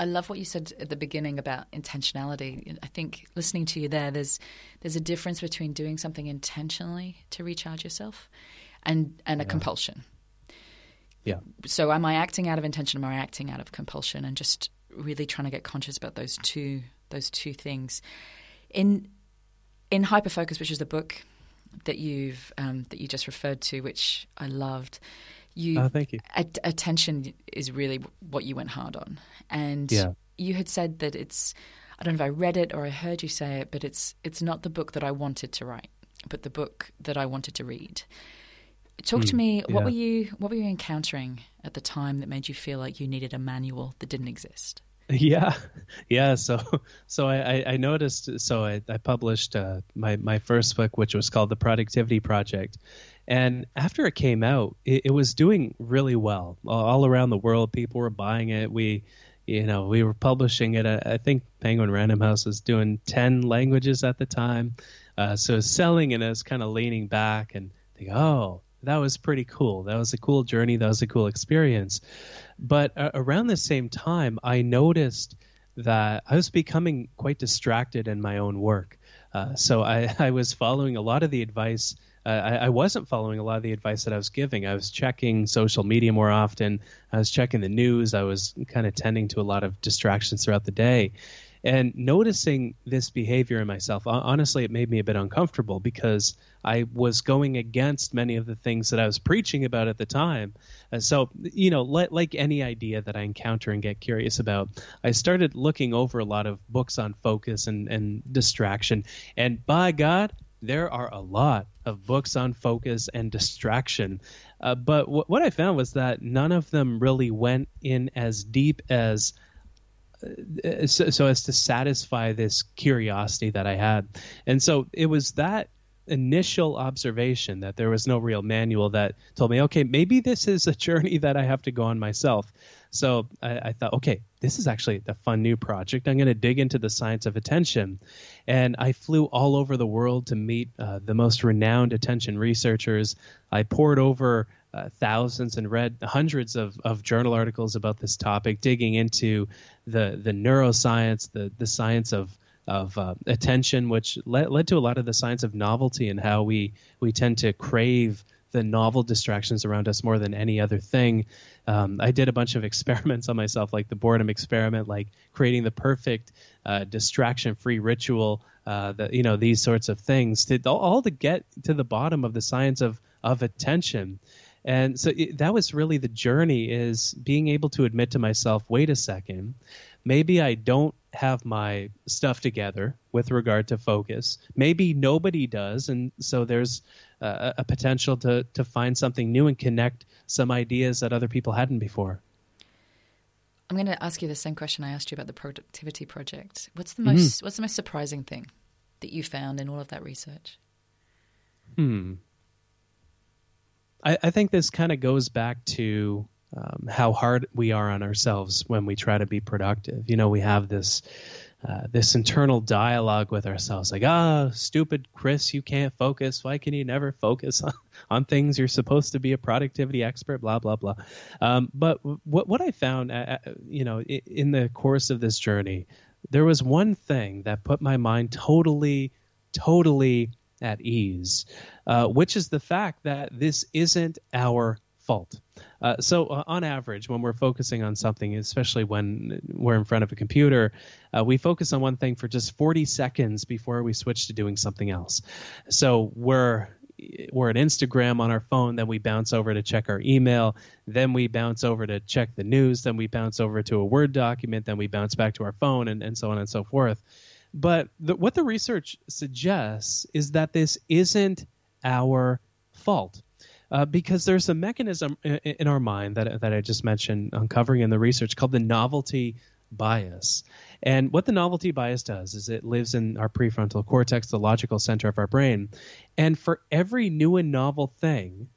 I love what you said at the beginning about intentionality. I think listening to you there, there's there's a difference between doing something intentionally to recharge yourself, and and a yeah. compulsion. Yeah. So am I acting out of intention? Am I acting out of compulsion? And just really trying to get conscious about those two those two things. In in Hyperfocus, which is the book that you've um, that you just referred to, which I loved. You, oh, thank you. attention is really what you went hard on, and yeah. you had said that it's. I don't know if I read it or I heard you say it, but it's it's not the book that I wanted to write, but the book that I wanted to read. Talk mm, to hmm. me. What yeah. were you What were you encountering at the time that made you feel like you needed a manual that didn't exist? Yeah, yeah. So, so I, I noticed. So I, I published uh, my my first book, which was called The Productivity Project, and after it came out, it, it was doing really well all around the world. People were buying it. We, you know, we were publishing it. I, think Penguin Random House was doing ten languages at the time. Uh, so selling and I was kind of leaning back and think, oh, that was pretty cool. That was a cool journey. That was a cool experience. But uh, around the same time, I noticed that I was becoming quite distracted in my own work. Uh, so I, I, was following a lot of the advice. Uh, I, I, wasn't following a lot of the advice that I was giving. I was checking social media more often. I was checking the news. I was kind of tending to a lot of distractions throughout the day. And noticing this behavior in myself, honestly, it made me a bit uncomfortable because I was going against many of the things that I was preaching about at the time. Uh, so, you know, like, like any idea that I encounter and get curious about, I started looking over a lot of books on focus and, and distraction. And by God, there are a lot of books on focus and distraction. Uh, but w- what I found was that none of them really went in as deep as so, so, as to satisfy this curiosity that I had. And so it was that initial observation that there was no real manual that told me, okay, maybe this is a journey that I have to go on myself. So I, I thought, okay, this is actually a fun new project. I'm going to dig into the science of attention. And I flew all over the world to meet uh, the most renowned attention researchers. I pored over uh, thousands and read hundreds of, of journal articles about this topic, digging into the, the neuroscience, the, the science of of uh, attention, which led, led to a lot of the science of novelty and how we we tend to crave the novel distractions around us more than any other thing. Um, I did a bunch of experiments on myself, like the boredom experiment, like creating the perfect uh, distraction-free ritual. Uh, that you know these sorts of things, to, all, to get to the bottom of the science of of attention. And so it, that was really the journey is being able to admit to myself, wait a second, maybe I don't have my stuff together with regard to focus. Maybe nobody does, and so there's uh, a potential to to find something new and connect some ideas that other people hadn't before. I'm going to ask you the same question I asked you about the productivity project. What's the most mm-hmm. What's the most surprising thing that you found in all of that research? Hmm. I, I think this kind of goes back to um, how hard we are on ourselves when we try to be productive. You know, we have this uh, this internal dialogue with ourselves, like, ah, oh, stupid Chris, you can't focus. Why can you never focus on, on things? You're supposed to be a productivity expert, blah blah blah. Um, but what what I found, uh, uh you know, in the course of this journey, there was one thing that put my mind totally, totally at ease, uh, which is the fact that this isn't our fault. Uh, so, uh, on average, when we're focusing on something, especially when we're in front of a computer, uh, we focus on one thing for just 40 seconds before we switch to doing something else. So, we're we're at Instagram on our phone, then we bounce over to check our email, then we bounce over to check the news, then we bounce over to a Word document, then we bounce back to our phone, and, and so on and so forth. But the, what the research suggests is that this isn't our fault uh, because there's a mechanism in, in, our mind that that I just mentioned, uncovering in the research called the novelty bias. And what the novelty bias does is it lives in our prefrontal cortex, the logical center of our brain. And for every new and novel thing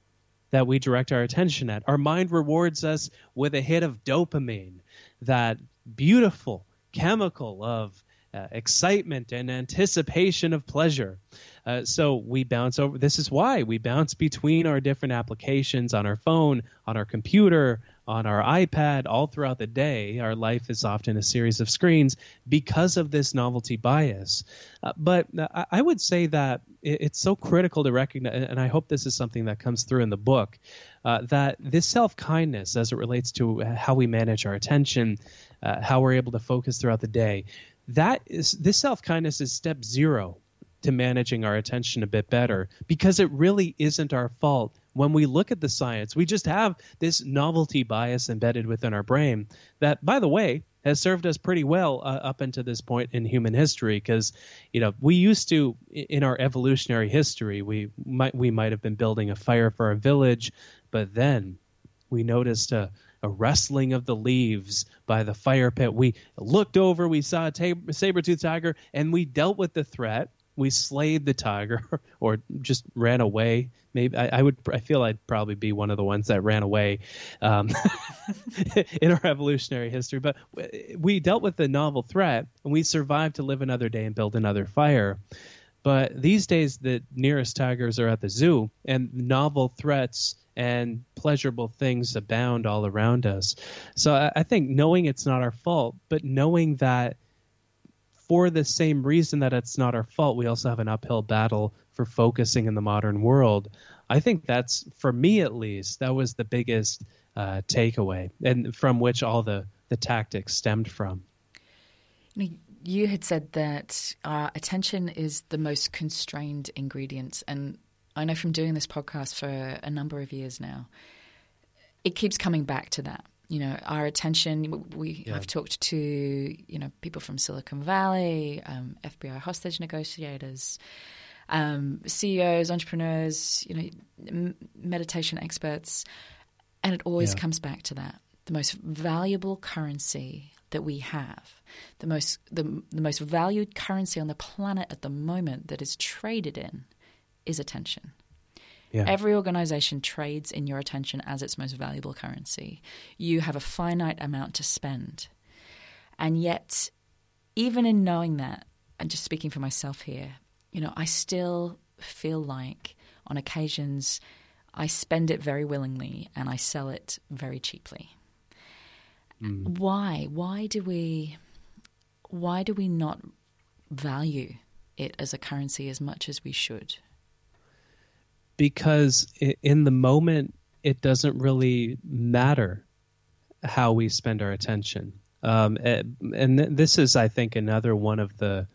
that we direct our attention at, our mind rewards us with a hit of dopamine, that beautiful chemical of uh, excitement and anticipation of pleasure. Uh, so we bounce over. This is why we bounce between our different applications on our phone, on our computer, on our iPad, all throughout the day. Our life is often a series of screens because of this novelty bias. Uh, but uh, I would say that it's so critical to recognize, and I hope this is something that comes through in the book, uh, that this self kindness, as it relates to how we manage our attention, uh, how we're able to focus throughout the day, that is this self kindness is step zero to managing our attention a bit better because it really isn't our fault when we look at the science. We just have this novelty bias embedded within our brain that, by the way, has served us pretty well uh, up until this point in human history because you know we used to in our evolutionary history we might we might have been building a fire for our village but then we noticed a, a rustling of the leaves by the fire pit we looked over we saw a saber-toothed tiger and we dealt with the threat we slayed the tiger or just ran away. Maybe I, I, would. I feel I'd probably be one of the ones that ran away um, in our evolutionary history. But we dealt with the novel threat, and we survived to live another day and build another fire. But these days, the nearest tigers are at the zoo, and novel threats and pleasurable things abound all around us. So I, I think knowing it's not our fault, but knowing that for the same reason that it's not our fault, we also have an uphill battle for focusing in the modern world. I think that's, for me at least, that was the biggest uh, takeaway, and from which all the, the tactics stemmed from. you had said that uh, attention is the most constrained ingredient. And I know from doing this podcast for a number of years now, it keeps coming back to that. You know, our attention. We Yeah. I've talked to you know people from Silicon Valley, um, FBI hostage negotiators, um, CEOs, entrepreneurs, you know, m- meditation experts, and it always Yeah. comes back to that: the most valuable currency that we have, the most the, the most valued currency on the planet at the moment that is traded in, is attention. Yeah. Every organization trades in your attention as its most valuable currency. You have a finite amount to spend. And yet, even in knowing that, and just speaking for myself here, you know, I still feel like on occasions I spend it very willingly and I sell it very cheaply. Mm. Why? Why do we why do we not value it as a currency as much as we should? Because in the moment it doesn't really matter how we spend our attention. Um, eh, and this is i think another one of the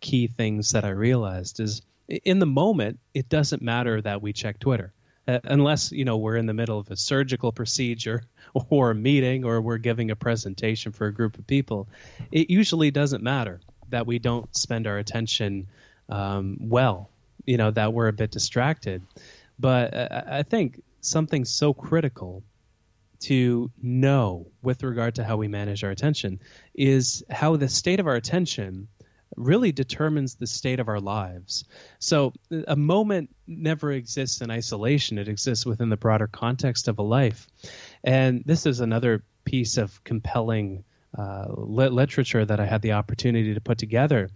key things that i realized is in the moment it doesn't matter that we check twitter uh, unless you know we're in the middle of a surgical procedure or a meeting or we're giving a presentation for a group of people. It usually doesn't matter that we don't spend our attention um, well you know that we're a bit distracted but uh, i think something so critical to know with regard to how we manage our attention is how the state of our attention really determines the state of our lives. So a moment never exists in isolation, it exists within the broader context of a life. And this is another piece of compelling uh, lit- literature that I had the opportunity to put together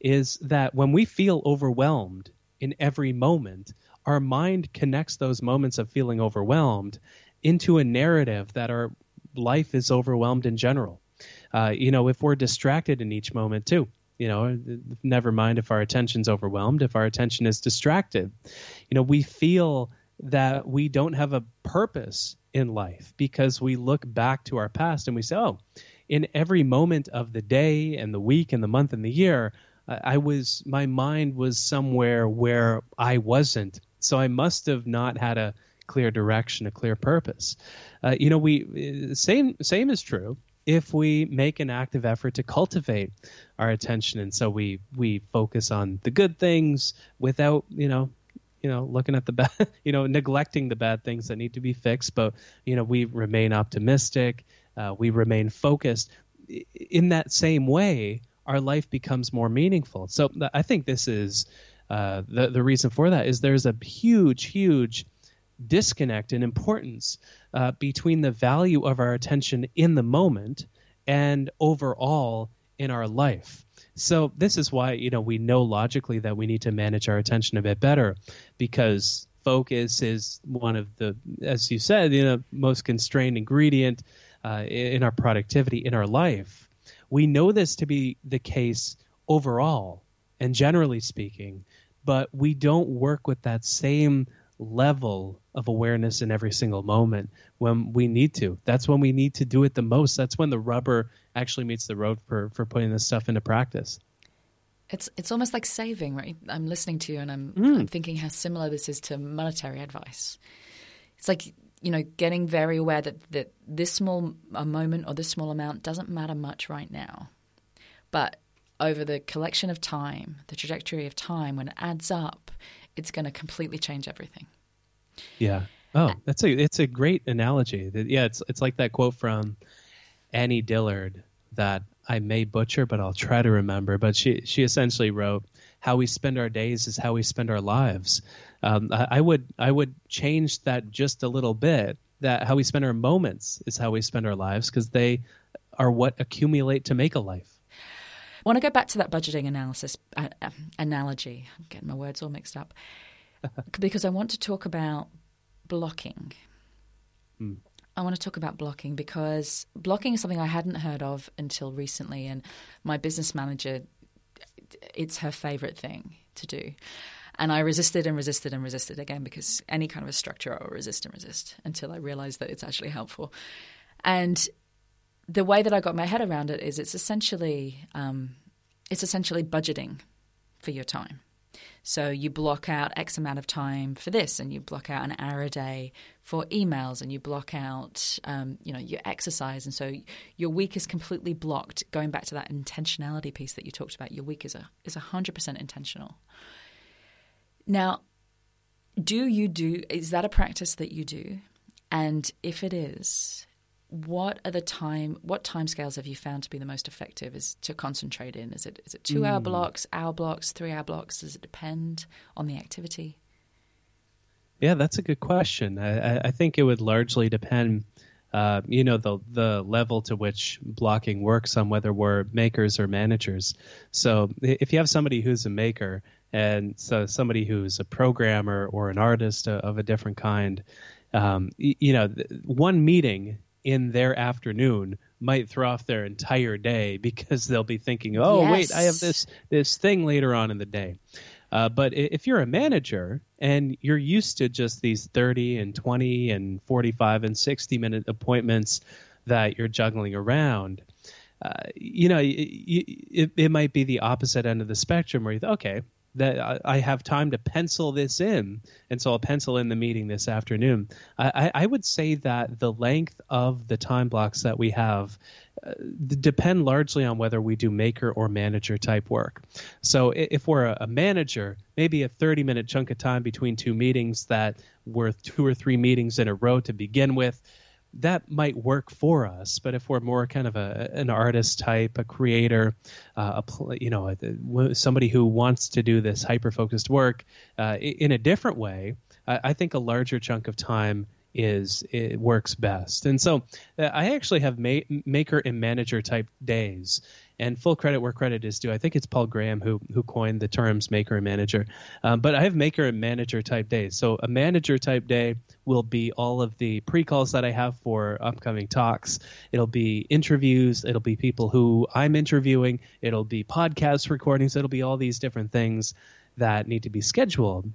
is that when we feel overwhelmed in every moment, our mind connects those moments of feeling overwhelmed into a narrative that our life is overwhelmed in general. Uh, you know, if we're distracted in each moment too, you know, never mind if our attention's overwhelmed, if our attention is distracted, you know, we feel that we don't have a purpose in life because we look back to our past and we say, oh, in every moment of the day and the week and the month and the year, I was, my mind was somewhere where I wasn't. So I must have not had a clear direction, a clear purpose. Uh, you know, we same same is true if we make an active effort to cultivate our attention, and so we we focus on the good things without you know you know looking at the bad you know neglecting the bad things that need to be fixed but you know we remain optimistic uh, we remain focused in that same way our life becomes more meaningful so i think this is uh, the the reason for that is there's a huge huge disconnect in importance uh, between the value of our attention in the moment and overall in our life. So this is why you know we know logically that we need to manage our attention a bit better because focus is one of the as you said you know most constrained ingredient uh, in our productivity in our life. We know this to be the case overall and generally speaking, but we don't work with that same level of awareness in every single moment when we need to. That's when we need to do it the most. That's when the rubber actually meets the road for for putting this stuff into practice. It's it's almost like saving, right? I'm listening to you and I'm, Mm. I'm thinking how similar this is to monetary advice. It's like you know getting very aware that that this small a moment or this small amount doesn't matter much right now, but over the collection of time, the trajectory of time, when it adds up, it's going to completely change everything. Yeah. Oh, that's a it's a great analogy. Yeah, it's it's like that quote from Annie Dillard that I may butcher, but I'll try to remember. But she she essentially wrote, "How we spend our days is how we spend our lives." Um, I, I would I would change that just a little bit. That how we spend our moments is how we spend our lives because they are what accumulate to make a life. I want to go back to that budgeting analysis uh, uh, analogy. I'm getting my words all mixed up because I want to talk about blocking. I want to talk about blocking because blocking is something I hadn't heard of until recently, and my business manager, it's her favorite thing to do. And I resisted and resisted and resisted again because any kind of a structure I will resist and resist until I realized that it's actually helpful. And the way that I got my head around it is it's essentially um, it's essentially budgeting for your time. So you block out X amount of time for this, and you block out an hour a day for emails, and you block out, um, you know, your exercise, and so your week is completely blocked. Going back to that intentionality piece that you talked about, your week is a is hundred percent intentional. Now, do you do? Is that a practice that you do? And if it is, what are the time what time scales have you found to be the most effective is to concentrate in? Is it is it two mm. hour blocks hour blocks three hour blocks? Does it depend on the activity? Yeah that's a good question. I, I think it would largely depend uh, you know the the level to which blocking works on whether we're makers or managers. So if you have somebody who's a maker and so somebody who's a programmer or an artist of a different kind um, you know one meeting in their afternoon might throw off their entire day because they'll be thinking, "Oh, yes. wait, I have this this thing later on in the day." Uh, but if you're a manager and you're used to just these 30 and 20 and 45 and 60 minute appointments that you're juggling around, uh, you know, it, it, it, might be the opposite end of the spectrum where you think, okay, that I have time to pencil this in, and so I'll pencil in the meeting this afternoon. I, I would say that the length of the time blocks that we have uh, depend largely on whether we do maker or manager type work. So if we're a, a manager, maybe a 30 minute chunk of time between two meetings that were two or three meetings in a row to begin with that might work for us. But if we're more kind of a, an artist type, a creator, uh, a, you know, a, somebody who wants to do this hyper focused work uh, in a different way, I, I think a larger chunk of time is it works best. And so uh, I actually have ma- maker and manager type days. And full credit where credit is due. I think it's Paul Graham who who coined the terms maker and manager. Um, but I have maker and manager type days. So a manager type day will be all of the pre calls that I have for upcoming talks. It'll be interviews. It'll be people who I'm interviewing. It'll be podcast recordings. It'll be all these different things that need to be scheduled.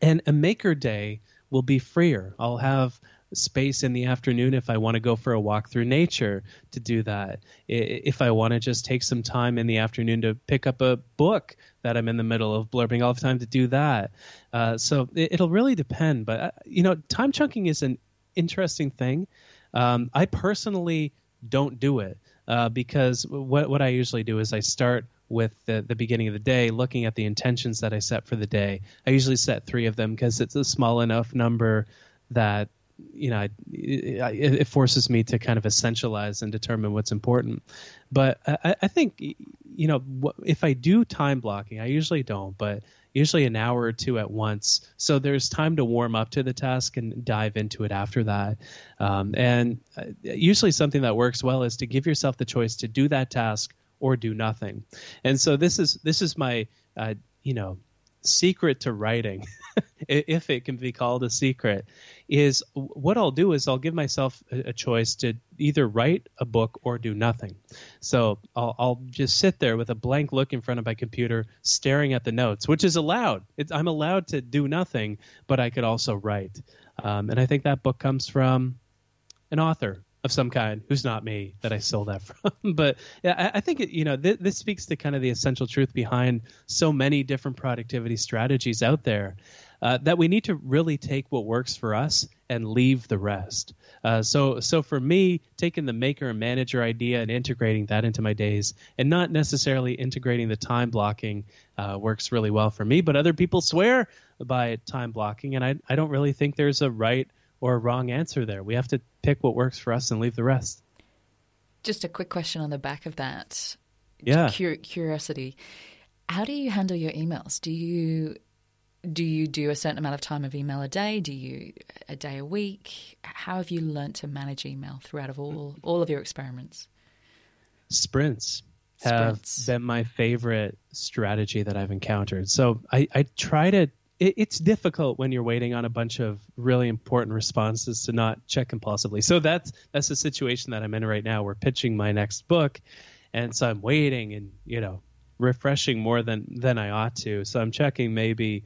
And a maker day will be freer. I'll have space in the afternoon if I want to go for a walk through nature to do that. If I want to just take some time in the afternoon to pick up a book that I'm in the middle of blurbing, I'll have time to do that. Uh, so it, will really depend. But, uh, you know, time chunking is an interesting thing. Um, I personally don't do it uh, because what, what I usually do is I start with the, the beginning of the day, looking at the intentions that I set for the day. I usually set three of them because it's a small enough number that you know, it, it, forces me to kind of essentialize and determine what's important. But I, I think, you know, if I do time blocking, I usually don't, but usually an hour or two at once. So there's time to warm up to the task and dive into it after that. Um, and uh, usually something that works well is to give yourself the choice to do that task or do nothing. And so this is this is my uh, you know secret to writing, if it can be called a secret, is what I'll do is I'll give myself a, choice to either write a book or do nothing. So I'll, I'll, just sit there with a blank look in front of my computer, staring at the notes, which is allowed. It's, I'm allowed to do nothing, but I could also write. Um, and I think that book comes from an author of some kind who's not me that I stole that from. but yeah, I, I think it, you know th- this speaks to kind of the essential truth behind so many different productivity strategies out there. Uh, that we need to really take what works for us and leave the rest. Uh, so, so for me, taking the maker and manager idea and integrating that into my days, and not necessarily integrating the time blocking, uh, works really well for me. But other people swear by time blocking, and I, I don't really think there's a right or a wrong answer there. We have to pick what works for us and leave the rest. Just a quick question on the back of that. Yeah. Cur- curiosity. How do you handle your emails? Do you do you do a certain amount of time of email a day? Do you a day a week? How have you learned to manage email throughout of all all of your experiments? Sprints have Sprints. been my favorite strategy that I've encountered. So I, I try to it, it's difficult when you're waiting on a bunch of really important responses to not check impulsively. So that's that's the situation that I'm in right now. We're pitching my next book, and so I'm waiting and you know refreshing more than than I ought to. So I'm checking maybe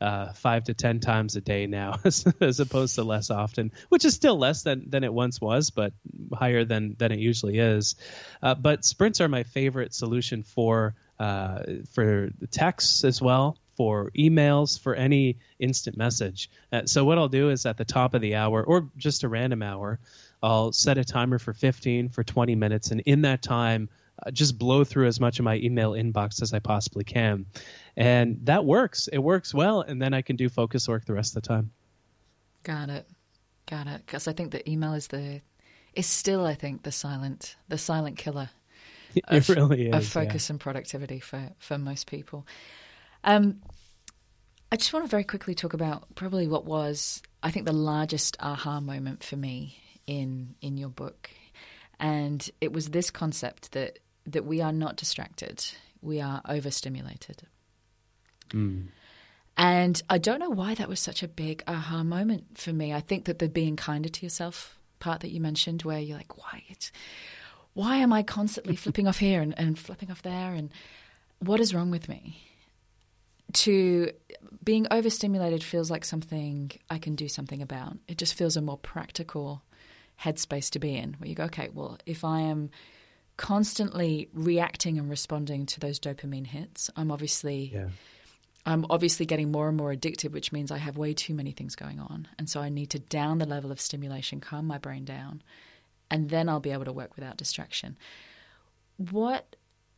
uh, five to ten times a day now, as opposed to less often, which is still less than than it once was, but higher than than it usually is. Uh, but sprints are my favorite solution for uh, for texts as well, for emails, for any instant message. Uh, so what I'll do is at the top of the hour or just a random hour, I'll set a timer for 15 for 20 minutes, and in that time. Uh, just blow through as much of my email inbox as I possibly can. And that works. It works well. And then I can do focus work the rest of the time. Got it. Got it. Because I think the email is the is still, I think, the silent the silent killer. Of, it really is of focus yeah. and productivity for for most people. Um, I just want to very quickly talk about probably what was, I think, the largest aha moment for me in in your book, and it was this concept that that we are not distracted, we are overstimulated. Mm. And I don't know why that was such a big aha moment for me. I think that the being kinder to yourself part that you mentioned, where you're like, why, it's, why am I constantly flipping off here and, and flipping off there, and what is wrong with me? To being overstimulated feels like something I can do something about. It just feels a more practical headspace to be in, where you go, okay, well, if I am constantly reacting and responding to those dopamine hits, I'm obviously. Yeah I'm obviously getting more and more addicted, which means I have way too many things going on. And so I need to down the level of stimulation, calm my brain down, and then I'll be able to work without distraction. What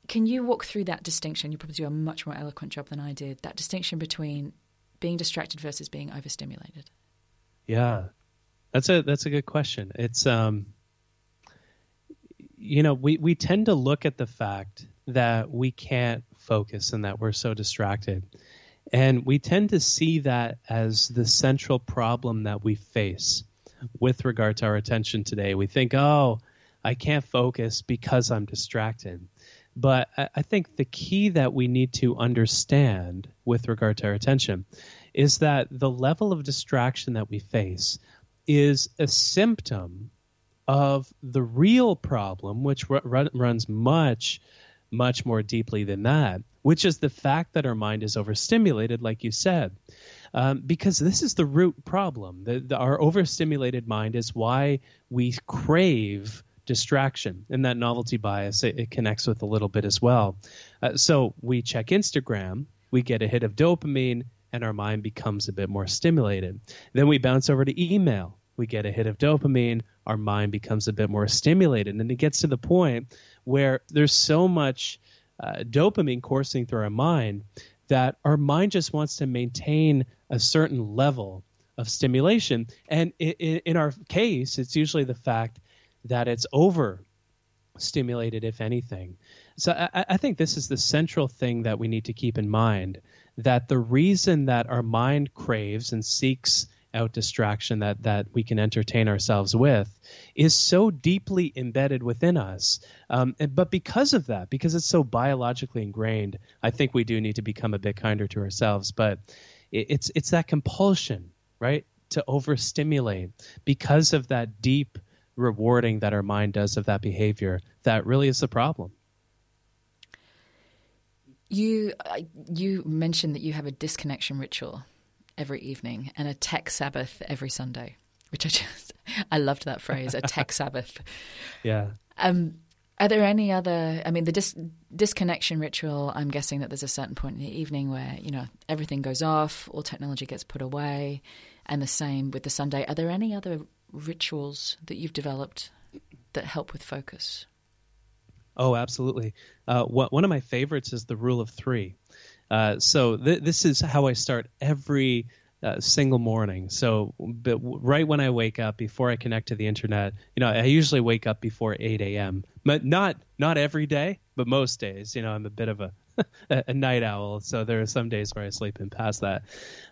can you walk through that distinction? You probably do a much more eloquent job than I did. That distinction between being distracted versus being overstimulated. Yeah, that's a that's a good question. It's um, you know, we we tend to look at the fact that we can't focus and that we're so distracted. And we tend to see that as the central problem that we face with regard to our attention today. We think, oh, I can't focus because I'm distracted. But I think the key that we need to understand with regard to our attention is that the level of distraction that we face is a symptom of the real problem, which runs much much more deeply than that, which is the fact that our mind is overstimulated, like you said. Um, because this is the root problem. The, the, our overstimulated mind is why we crave distraction, and that novelty bias it, it connects with a little bit as well. Uh, so we check Instagram, we get a hit of dopamine, and our mind becomes a bit more stimulated. Then we bounce over to email, we get a hit of dopamine, our mind becomes a bit more stimulated, and it gets to the point where there's so much uh, dopamine coursing through our mind that our mind just wants to maintain a certain level of stimulation. And in, in our case, it's usually the fact that it's over stimulated, if anything. So I, I, think this is the central thing that we need to keep in mind that the reason that our mind craves and seeks out distraction that that we can entertain ourselves with is so deeply embedded within us. Um, and, but because of that, because it's so biologically ingrained, I think we do need to become a bit kinder to ourselves. But it, it's it's that compulsion, right, to overstimulate because of that deep rewarding that our mind does of that behavior that really is the problem. You you mentioned that you have a disconnection ritual every evening and a tech Sabbath every Sunday, which I just I loved that phrase, a tech Sabbath. Yeah. Um, are there any other? I mean, the dis- disconnection ritual. I'm guessing that there's a certain point in the evening where you know everything goes off, all technology gets put away, and the same with the Sunday. Are there any other rituals that you've developed that help with focus? Oh, absolutely. Uh, one of my favorites is the rule of three. Uh, so th- this is how I start every uh, single morning. So, but right when I wake up, before I connect to the internet, you know, I usually wake up before 8 a.m. But not not every day, but most days. You know, I'm a bit of a a night owl, so there are some days where I sleep in past that.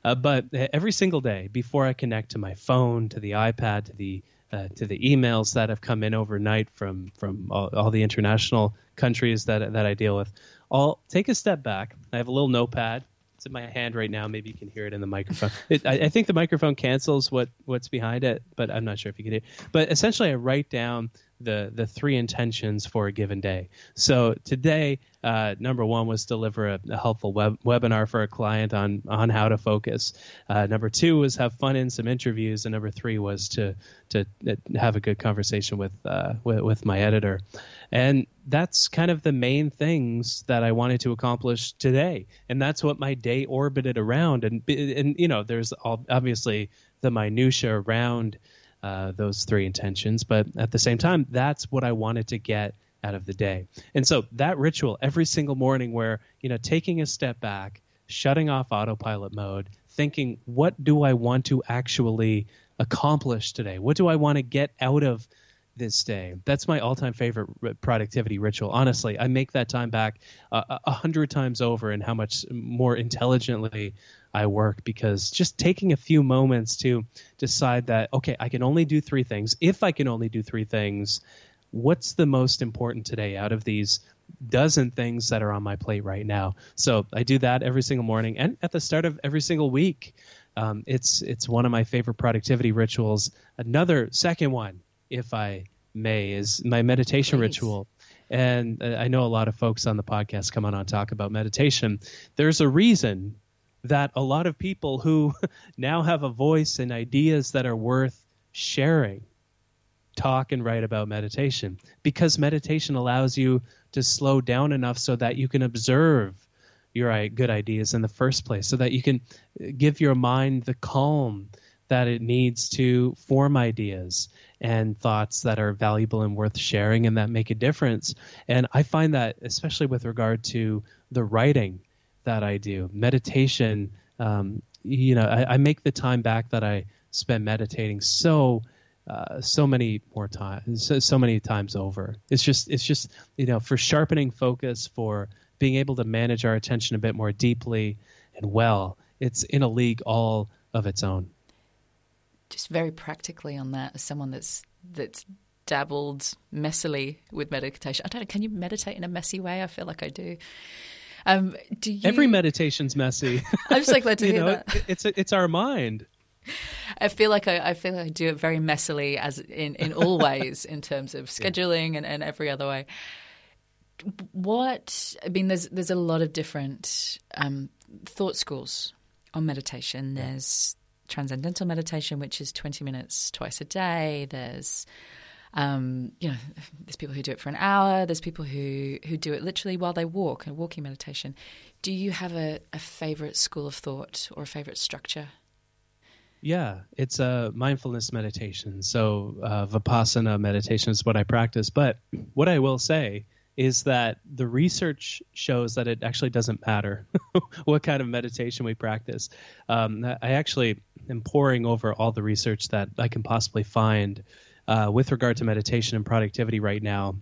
Uh, but every single day, before I connect to my phone, to the iPad, to the uh, to the emails that have come in overnight from from all, all, the international countries that that I deal with, I'll take a step back. I have a little notepad. It's in my hand right now. Maybe you can hear it in the microphone. It, I, I, think the microphone cancels what what's behind it, but I'm not sure if you can hear. But essentially, I write down the the three intentions for a given day. So today, uh, number one was deliver a, a helpful web, webinar for a client on on how to focus. Uh, number two was have fun in some interviews, and number three was to to uh, have a good conversation with uh, with, with my editor. And that's kind of the main things that I wanted to accomplish today, and that's what my day orbited around. And and you know, there's obviously the minutia around uh, those three intentions. But at the same time, that's what I wanted to get out of the day. And so that ritual every single morning where, you know, taking a step back, shutting off autopilot mode, thinking, what do I want to actually accomplish today? What do I want to get out of this day? That's my all-time favorite productivity ritual. Honestly, I make that time back uh, a hundred times over, and how much more intelligently I work because just taking a few moments to decide that, okay, I can only do three things. If I can only do three things, what's the most important today out of these dozen things that are on my plate right now? So I do that every single morning and at the start of every single week. Um, it's it's one of my favorite productivity rituals. Another second one, if I may, is my meditation ritual. And uh, I know a lot of folks on the podcast come on and talk about meditation. There's a reason that a lot of people who now have a voice and ideas that are worth sharing talk and write about meditation. Because meditation allows you to slow down enough so that you can observe your good ideas in the first place so that you can uh, give your mind the calm that it needs to form ideas and thoughts that are valuable and worth sharing and that make a difference. And i find that especially with regard to the writing that I do. Meditation, um, you know, I, I, make the time back that I spend meditating so uh, so many more times, so, so many times over. It's just it's just you know for sharpening focus, for being able to manage our attention a bit more deeply and well. It's in a league all of its own. Just very practically on that, as someone that's that's dabbled messily with meditation. I don't know. Can you meditate in a messy way? I feel like I do. Um, do you... Every meditation's messy. I'm just like glad to hear know, that. it's it's our mind. I feel like I, I, feel like I do it very messily, as in in all ways, in terms of scheduling yeah. and, and every other way. What I mean, there's there's a lot of different um, thought schools on meditation. There's transcendental meditation, which is 20 minutes twice a day. There's um, you know, there's people who do it for an hour. There's people who who do it literally while they walk, a walking meditation. Do you have a, a favorite school of thought or a favorite structure? Yeah, it's a mindfulness meditation. So uh, vipassana meditation is what I practice. But what I will say is that the research shows that it actually doesn't matter what kind of meditation we practice. Um, I actually am poring over all the research that I can possibly find uh, with regard to meditation and productivity right now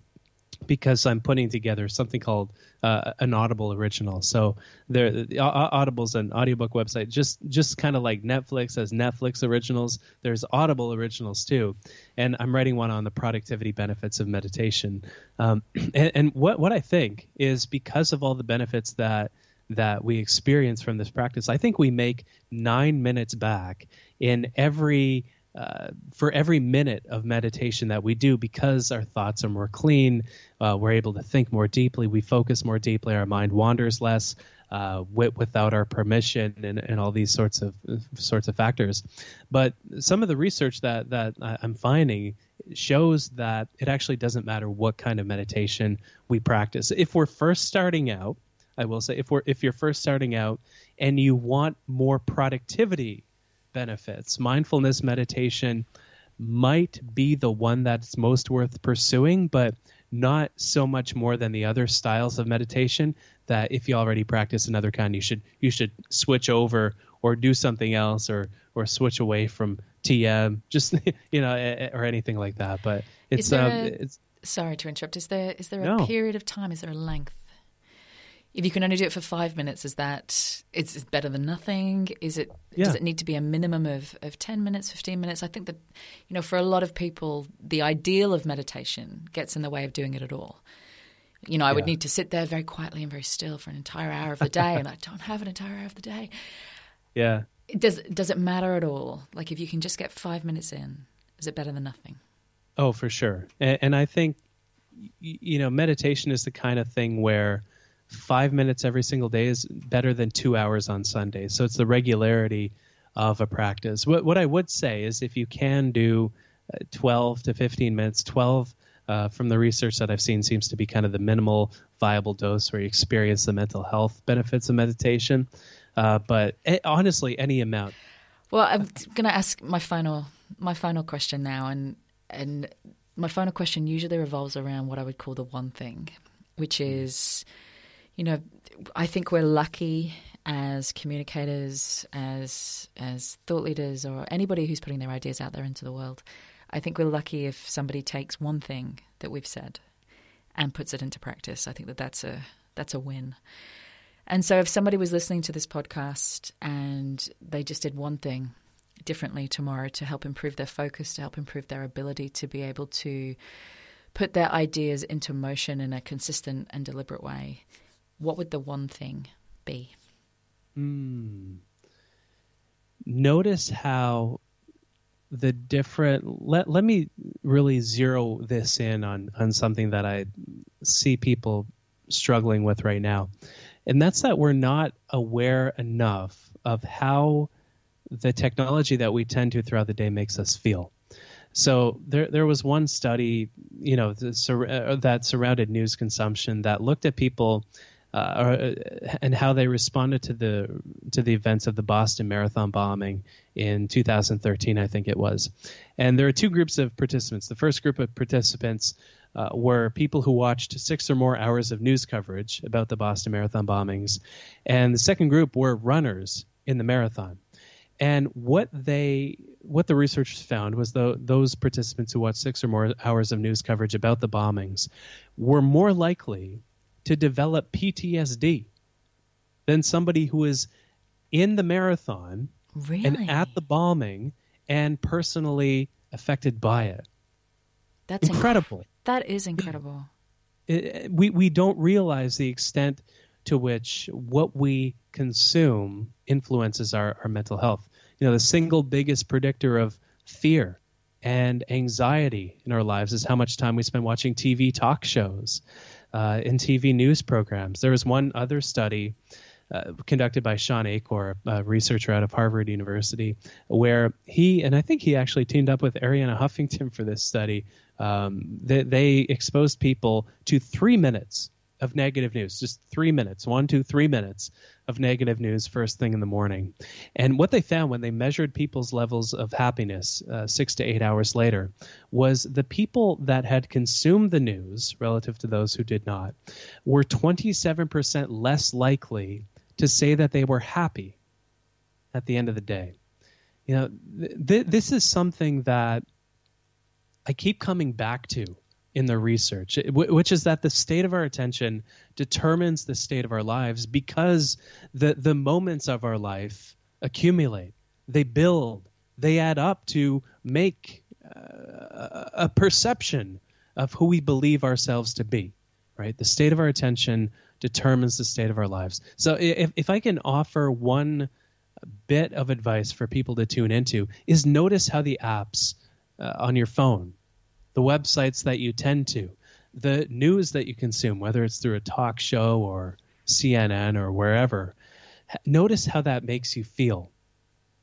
because I'm putting together something called uh, an Audible original. So there, the, Audible's an audiobook website, just just kind of like Netflix has Netflix originals. There's Audible originals too, and I'm writing one on the productivity benefits of meditation. Um, and, and what what I think is because of all the benefits that that we experience from this practice, I think we make nine minutes back in every uh, for every minute of meditation that we do, because our thoughts are more clean, uh, we're able to think more deeply, we focus more deeply, our mind wanders less uh, without our permission, and, and all these sorts of sorts of factors. But some of the research that that I'm finding shows that it actually doesn't matter what kind of meditation we practice. If we're first starting out, I will say, if we're if you're first starting out and you want more productivity benefits. Mindfulness meditation might be the one that's most worth pursuing, but not so much more than the other styles of meditation that if you already practice another kind you should you should switch over or do something else or or switch away from TM just you know or anything like that but it's um a, it's sorry to interrupt is there is there a no. period of time is there a length if you can only do it for five minutes, is that is better than nothing? Is it yeah. does it need to be a minimum of, of ten minutes, fifteen minutes? I think that you know, for a lot of people, the ideal of meditation gets in the way of doing it at all. You know, I yeah. would need to sit there very quietly and very still for an entire hour of the day, and I don't have an entire hour of the day. Yeah. Does does it matter at all? Like if you can just get five minutes in, is it better than nothing? Oh, for sure. And, and I think, you know, meditation is the kind of thing where five minutes every single day is better than two hours on Sunday. So it's the regularity of a practice. What, what I would say is if you can do uh, 12 to 15 minutes, 12 uh, from the research that I've seen seems to be kind of the minimal viable dose where you experience the mental health benefits of meditation. Uh, but eh, honestly, any amount. Well, I'm going to ask my final my final question now, and and my final question usually revolves around what I would call the one thing, which is, you know, I think we're lucky as communicators, as as thought leaders, or anybody who's putting their ideas out there into the world. I think we're lucky if somebody takes one thing that we've said and puts it into practice. I think that that's a that's a win. And so, if somebody was listening to this podcast and they just did one thing differently tomorrow to help improve their focus, to help improve their ability to be able to put their ideas into motion in a consistent and deliberate way, what would the one thing be? Mm. Notice how the different let let me really zero this in on on something that I see people struggling with right now. And that's that we're not aware enough of how the technology that we tend to throughout the day makes us feel. So there, there was one study, you know, uh, that surrounded news consumption that looked at people uh, and how they responded to the to the events of the Boston Marathon bombing in 2013, I think it was. And there are two groups of participants. The first group of participants uh, were people who watched six or more hours of news coverage about the Boston Marathon bombings, and the second group were runners in the marathon. And what they what the researchers found was the, those participants who watched six or more hours of news coverage about the bombings were more likely to develop PTSD than somebody who is in the marathon really? and at the bombing and personally affected by it. That's incredible. Inc- that is incredible. It, we we don't realize the extent to which what we consume influences our, our mental health. You know, the single biggest predictor of fear and anxiety in our lives is how much time we spend watching TV talk shows uh, in TV news programs. There was one other study uh, conducted by Shawn Achor, a researcher out of Harvard University, where he and I think he actually teamed up with Arianna Huffington for this study. Um, they, they exposed people to three minutes of negative news, just three minutes, one, two, three minutes of negative news first thing in the morning. And what they found when they measured people's levels of happiness uh, six to eight hours later was the people that had consumed the news relative to those who did not were 27% less likely to say that they were happy at the end of the day. You know, th- th- this is something that I keep coming back to in the research, which is that the state of our attention determines the state of our lives because the, the moments of our life accumulate, they build, they add up to make uh, a perception of who we believe ourselves to be, right? The state of our attention determines the state of our lives. So if, if I can offer one bit of advice for people to tune into is notice how the apps uh, on your phone the websites that you tend to, the news that you consume, whether it's through a talk show or CNN or wherever, notice how that makes you feel.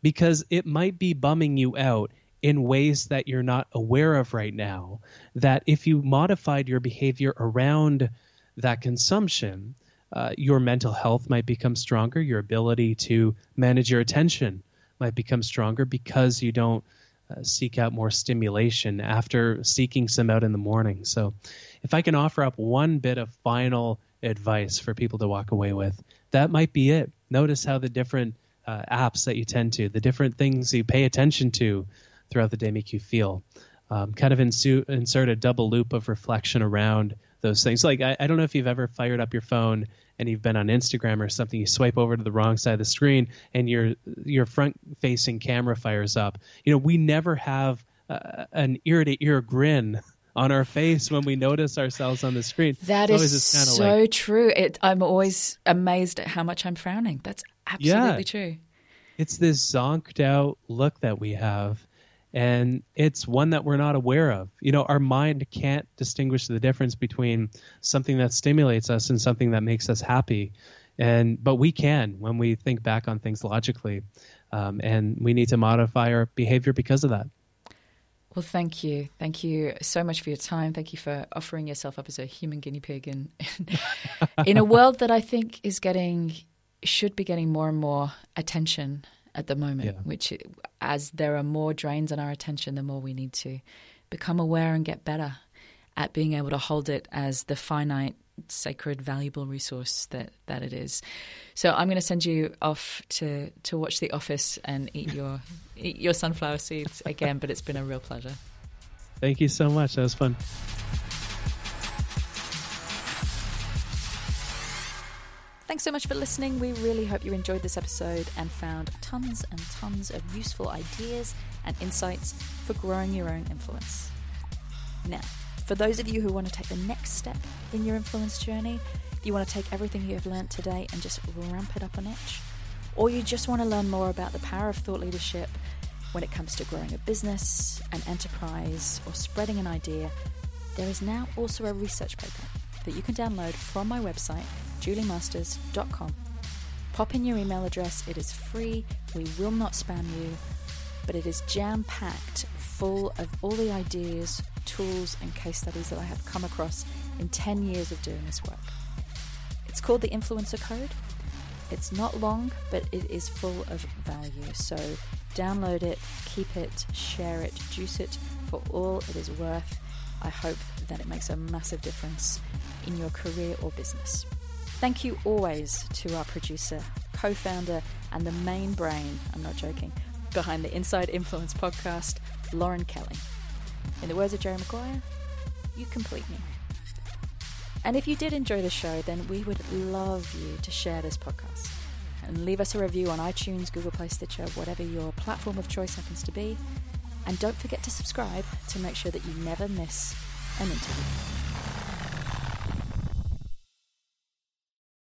Because it might be bumming you out in ways that you're not aware of right now. That if you modified your behavior around that consumption, uh, your mental health might become stronger, your ability to manage your attention might become stronger because you don't uh, seek out more stimulation after seeking some out in the morning. So, if I can offer up one bit of final advice for people to walk away with, that might be it. Notice how the different uh, apps that you tend to, the different things you pay attention to throughout the day make you feel. Um, kind of insu- insert a double loop of reflection around those things. Like, I, I don't know if you've ever fired up your phone and you've been on Instagram or something, you swipe over to the wrong side of the screen and your your front facing camera fires up. You know, we never have uh, an ear to ear grin on our face when we notice ourselves on the screen. That is so like, true. It, I'm always amazed at how much I'm frowning. That's absolutely yeah, true. It's this zonked out look that we have. And it's one that we're not aware of. You know, our mind can't distinguish the difference between something that stimulates us and something that makes us happy. And but we can when we think back on things logically, um, and we need to modify our behavior because of that. Well, thank you. Thank you so much for your time. Thank you for offering yourself up as a human guinea pig in, in a world that I think is getting, should be getting more and more attention at the moment, yeah. which, as there are more drains on our attention, the more we need to become aware and get better at being able to hold it as the finite, sacred, valuable resource that, that it is. So I'm going to send you off to, to watch The Office and eat your eat your sunflower seeds again. But it's been a real pleasure. Thank you so much. That was fun. Thanks so much for listening. We really hope you enjoyed this episode and found tons and tons of useful ideas and insights for growing your own influence. Now, for those of you who want to take the next step in your influence journey, you want to take everything you have learned today and just ramp it up a notch, or you just want to learn more about the power of thought leadership when it comes to growing a business, an enterprise, or spreading an idea, there is now also a research paper that you can download from my website, juliemasters.com. Pop in your email address, it is free, we will not spam you, but it is jam packed full of all the ideas, tools, and case studies that I have come across in 10 years of doing this work. It's called the Influencer Code. It's not long, but it is full of value. So download it, keep it, share it, juice it for all it is worth. I hope that it makes a massive difference in your career or business. Thank you always to our producer, co founder, and the main brain, I'm not joking, behind the Inside Influence podcast, Lauren Kelly. In the words of Jerry Maguire, you complete me. And if you did enjoy the show, then we would love you to share this podcast and leave us a review on iTunes, Google Play, Stitcher, whatever your platform of choice happens to be. And don't forget to subscribe to make sure that you never miss an interview.